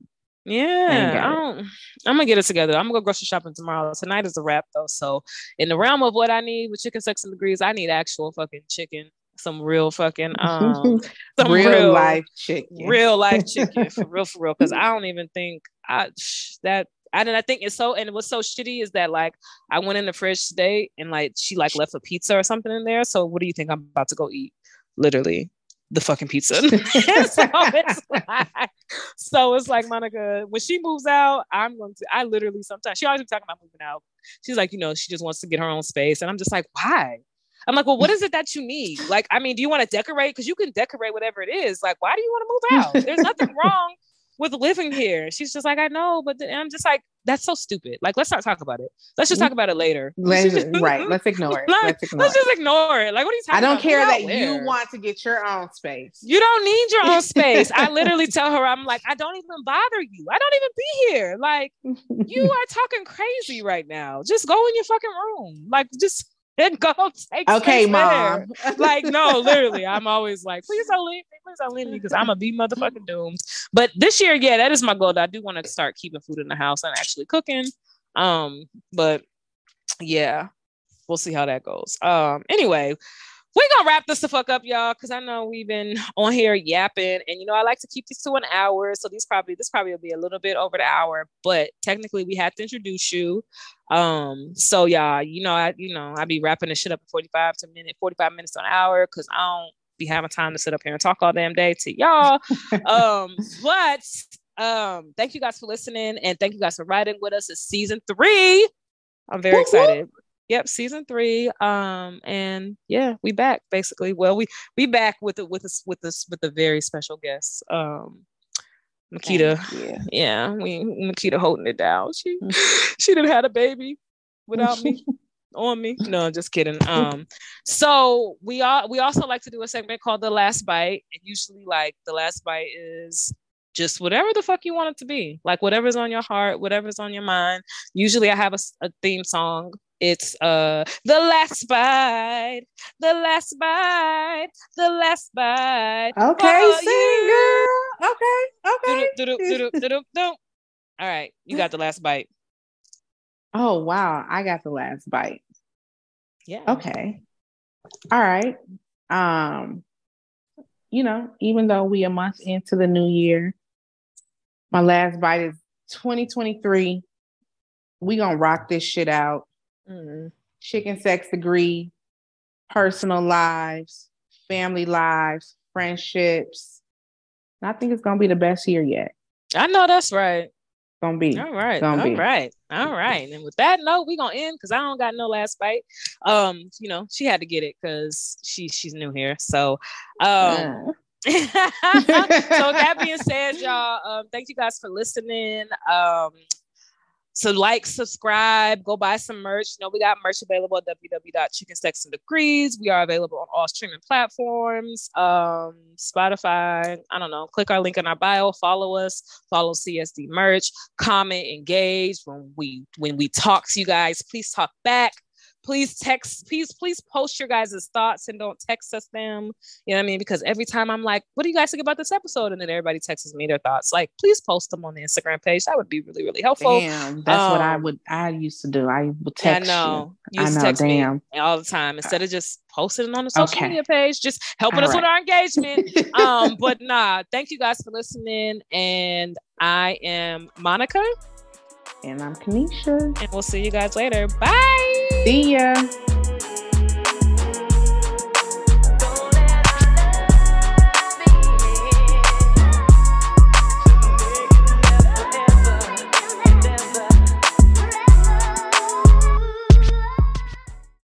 Yeah, I don't, I'm gonna get it together. I'm gonna go grocery shopping tomorrow. Tonight is a wrap though. So in the realm of what I need with chicken sex and degrees, I need actual fucking chicken, some real fucking um some real, real, life chicken. real life chicken for real for real. Cause I don't even think I that I didn't I think it's so and was so shitty is that like I went in the fridge today and like she like left a pizza or something in there. So what do you think I'm about to go eat? Literally the fucking pizza. so, it's like, so it's like Monica, when she moves out, I'm going to I literally sometimes she always be talking about moving out. She's like, you know, she just wants to get her own space. And I'm just like, why? I'm like, well, what is it that you need? Like, I mean, do you want to decorate? Because you can decorate whatever it is. Like, why do you want to move out? There's nothing wrong with living here. She's just like, I know, but then I'm just like, that's so stupid. Like, let's not talk about it. Let's just talk about it later. Let's, right. Let's ignore it. Like, Let's ignore Let's it. just ignore it. Like, what are you talking I don't about? care that out you want to get your own space. You don't need your own space. I literally tell her, I'm like, I don't even bother you. I don't even be here. Like, you are talking crazy right now. Just go in your fucking room. Like, just go take okay, mom. Like, no, literally, I'm always like, please don't leave me. Please don't leave me because I'm gonna be motherfucking doomed. But this year, yeah, that is my goal. I do want to start keeping food in the house and actually cooking. Um, but yeah, we'll see how that goes. Um, anyway, we're gonna wrap this the fuck up, y'all, because I know we've been on here yapping, and you know I like to keep these to an hour. So these probably this probably will be a little bit over the hour, but technically we have to introduce you. Um, so y'all, you know, I you know I be wrapping this shit up in 45 to minute, 45 minutes to an hour, because I don't be having time to sit up here and talk all damn day to y'all. um, but um, thank you guys for listening, and thank you guys for riding with us. It's season three. I'm very whoop. excited. Yep, season three. Um, and yeah, we back basically. Well, we we back with it with us with us with a very special guest. Um, Makita. Yeah, yeah, we Makita holding it down. She she didn't had a baby without me. on me. No, just kidding. Um, so we all we also like to do a segment called the last bite. And usually like the last bite is just whatever the fuck you want it to be. Like whatever's on your heart, whatever's on your mind. Usually I have a, a theme song. It's uh the last bite, the last bite, the last bite. Okay, sing girl. Okay, okay. All right, you got the last bite. Oh wow, I got the last bite. Yeah. Okay. All right. Um, you know, even though we a month into the new year, my last bite is 2023. We gonna rock this shit out. Mm-hmm. Chicken sex degree, personal lives, family lives, friendships. I think it's gonna be the best year yet. I know that's right. Gonna be. All right. All be. right. All right. And with that note, we're gonna end because I don't got no last bite. Um, you know, she had to get it because she she's new here. So um so that being said, y'all, um, thank you guys for listening. Um, so like, subscribe, go buy some merch. You know, we got merch available at www.chickensexanddegrees. We are available on all streaming platforms, um, Spotify. I don't know. Click our link in our bio. Follow us. Follow CSD merch. Comment, engage when we when we talk to you guys. Please talk back please text please please post your guys' thoughts and don't text us them you know what i mean because every time i'm like what do you guys think about this episode and then everybody texts me their thoughts like please post them on the instagram page that would be really really helpful damn that's um, what i um, would i used to do i would text I know you, you I know, text damn. me all the time instead of just posting it on the social okay. media page just helping all us right. with our engagement um but nah thank you guys for listening and i am monica and I'm Kanisha. And we'll see you guys later. Bye. See ya.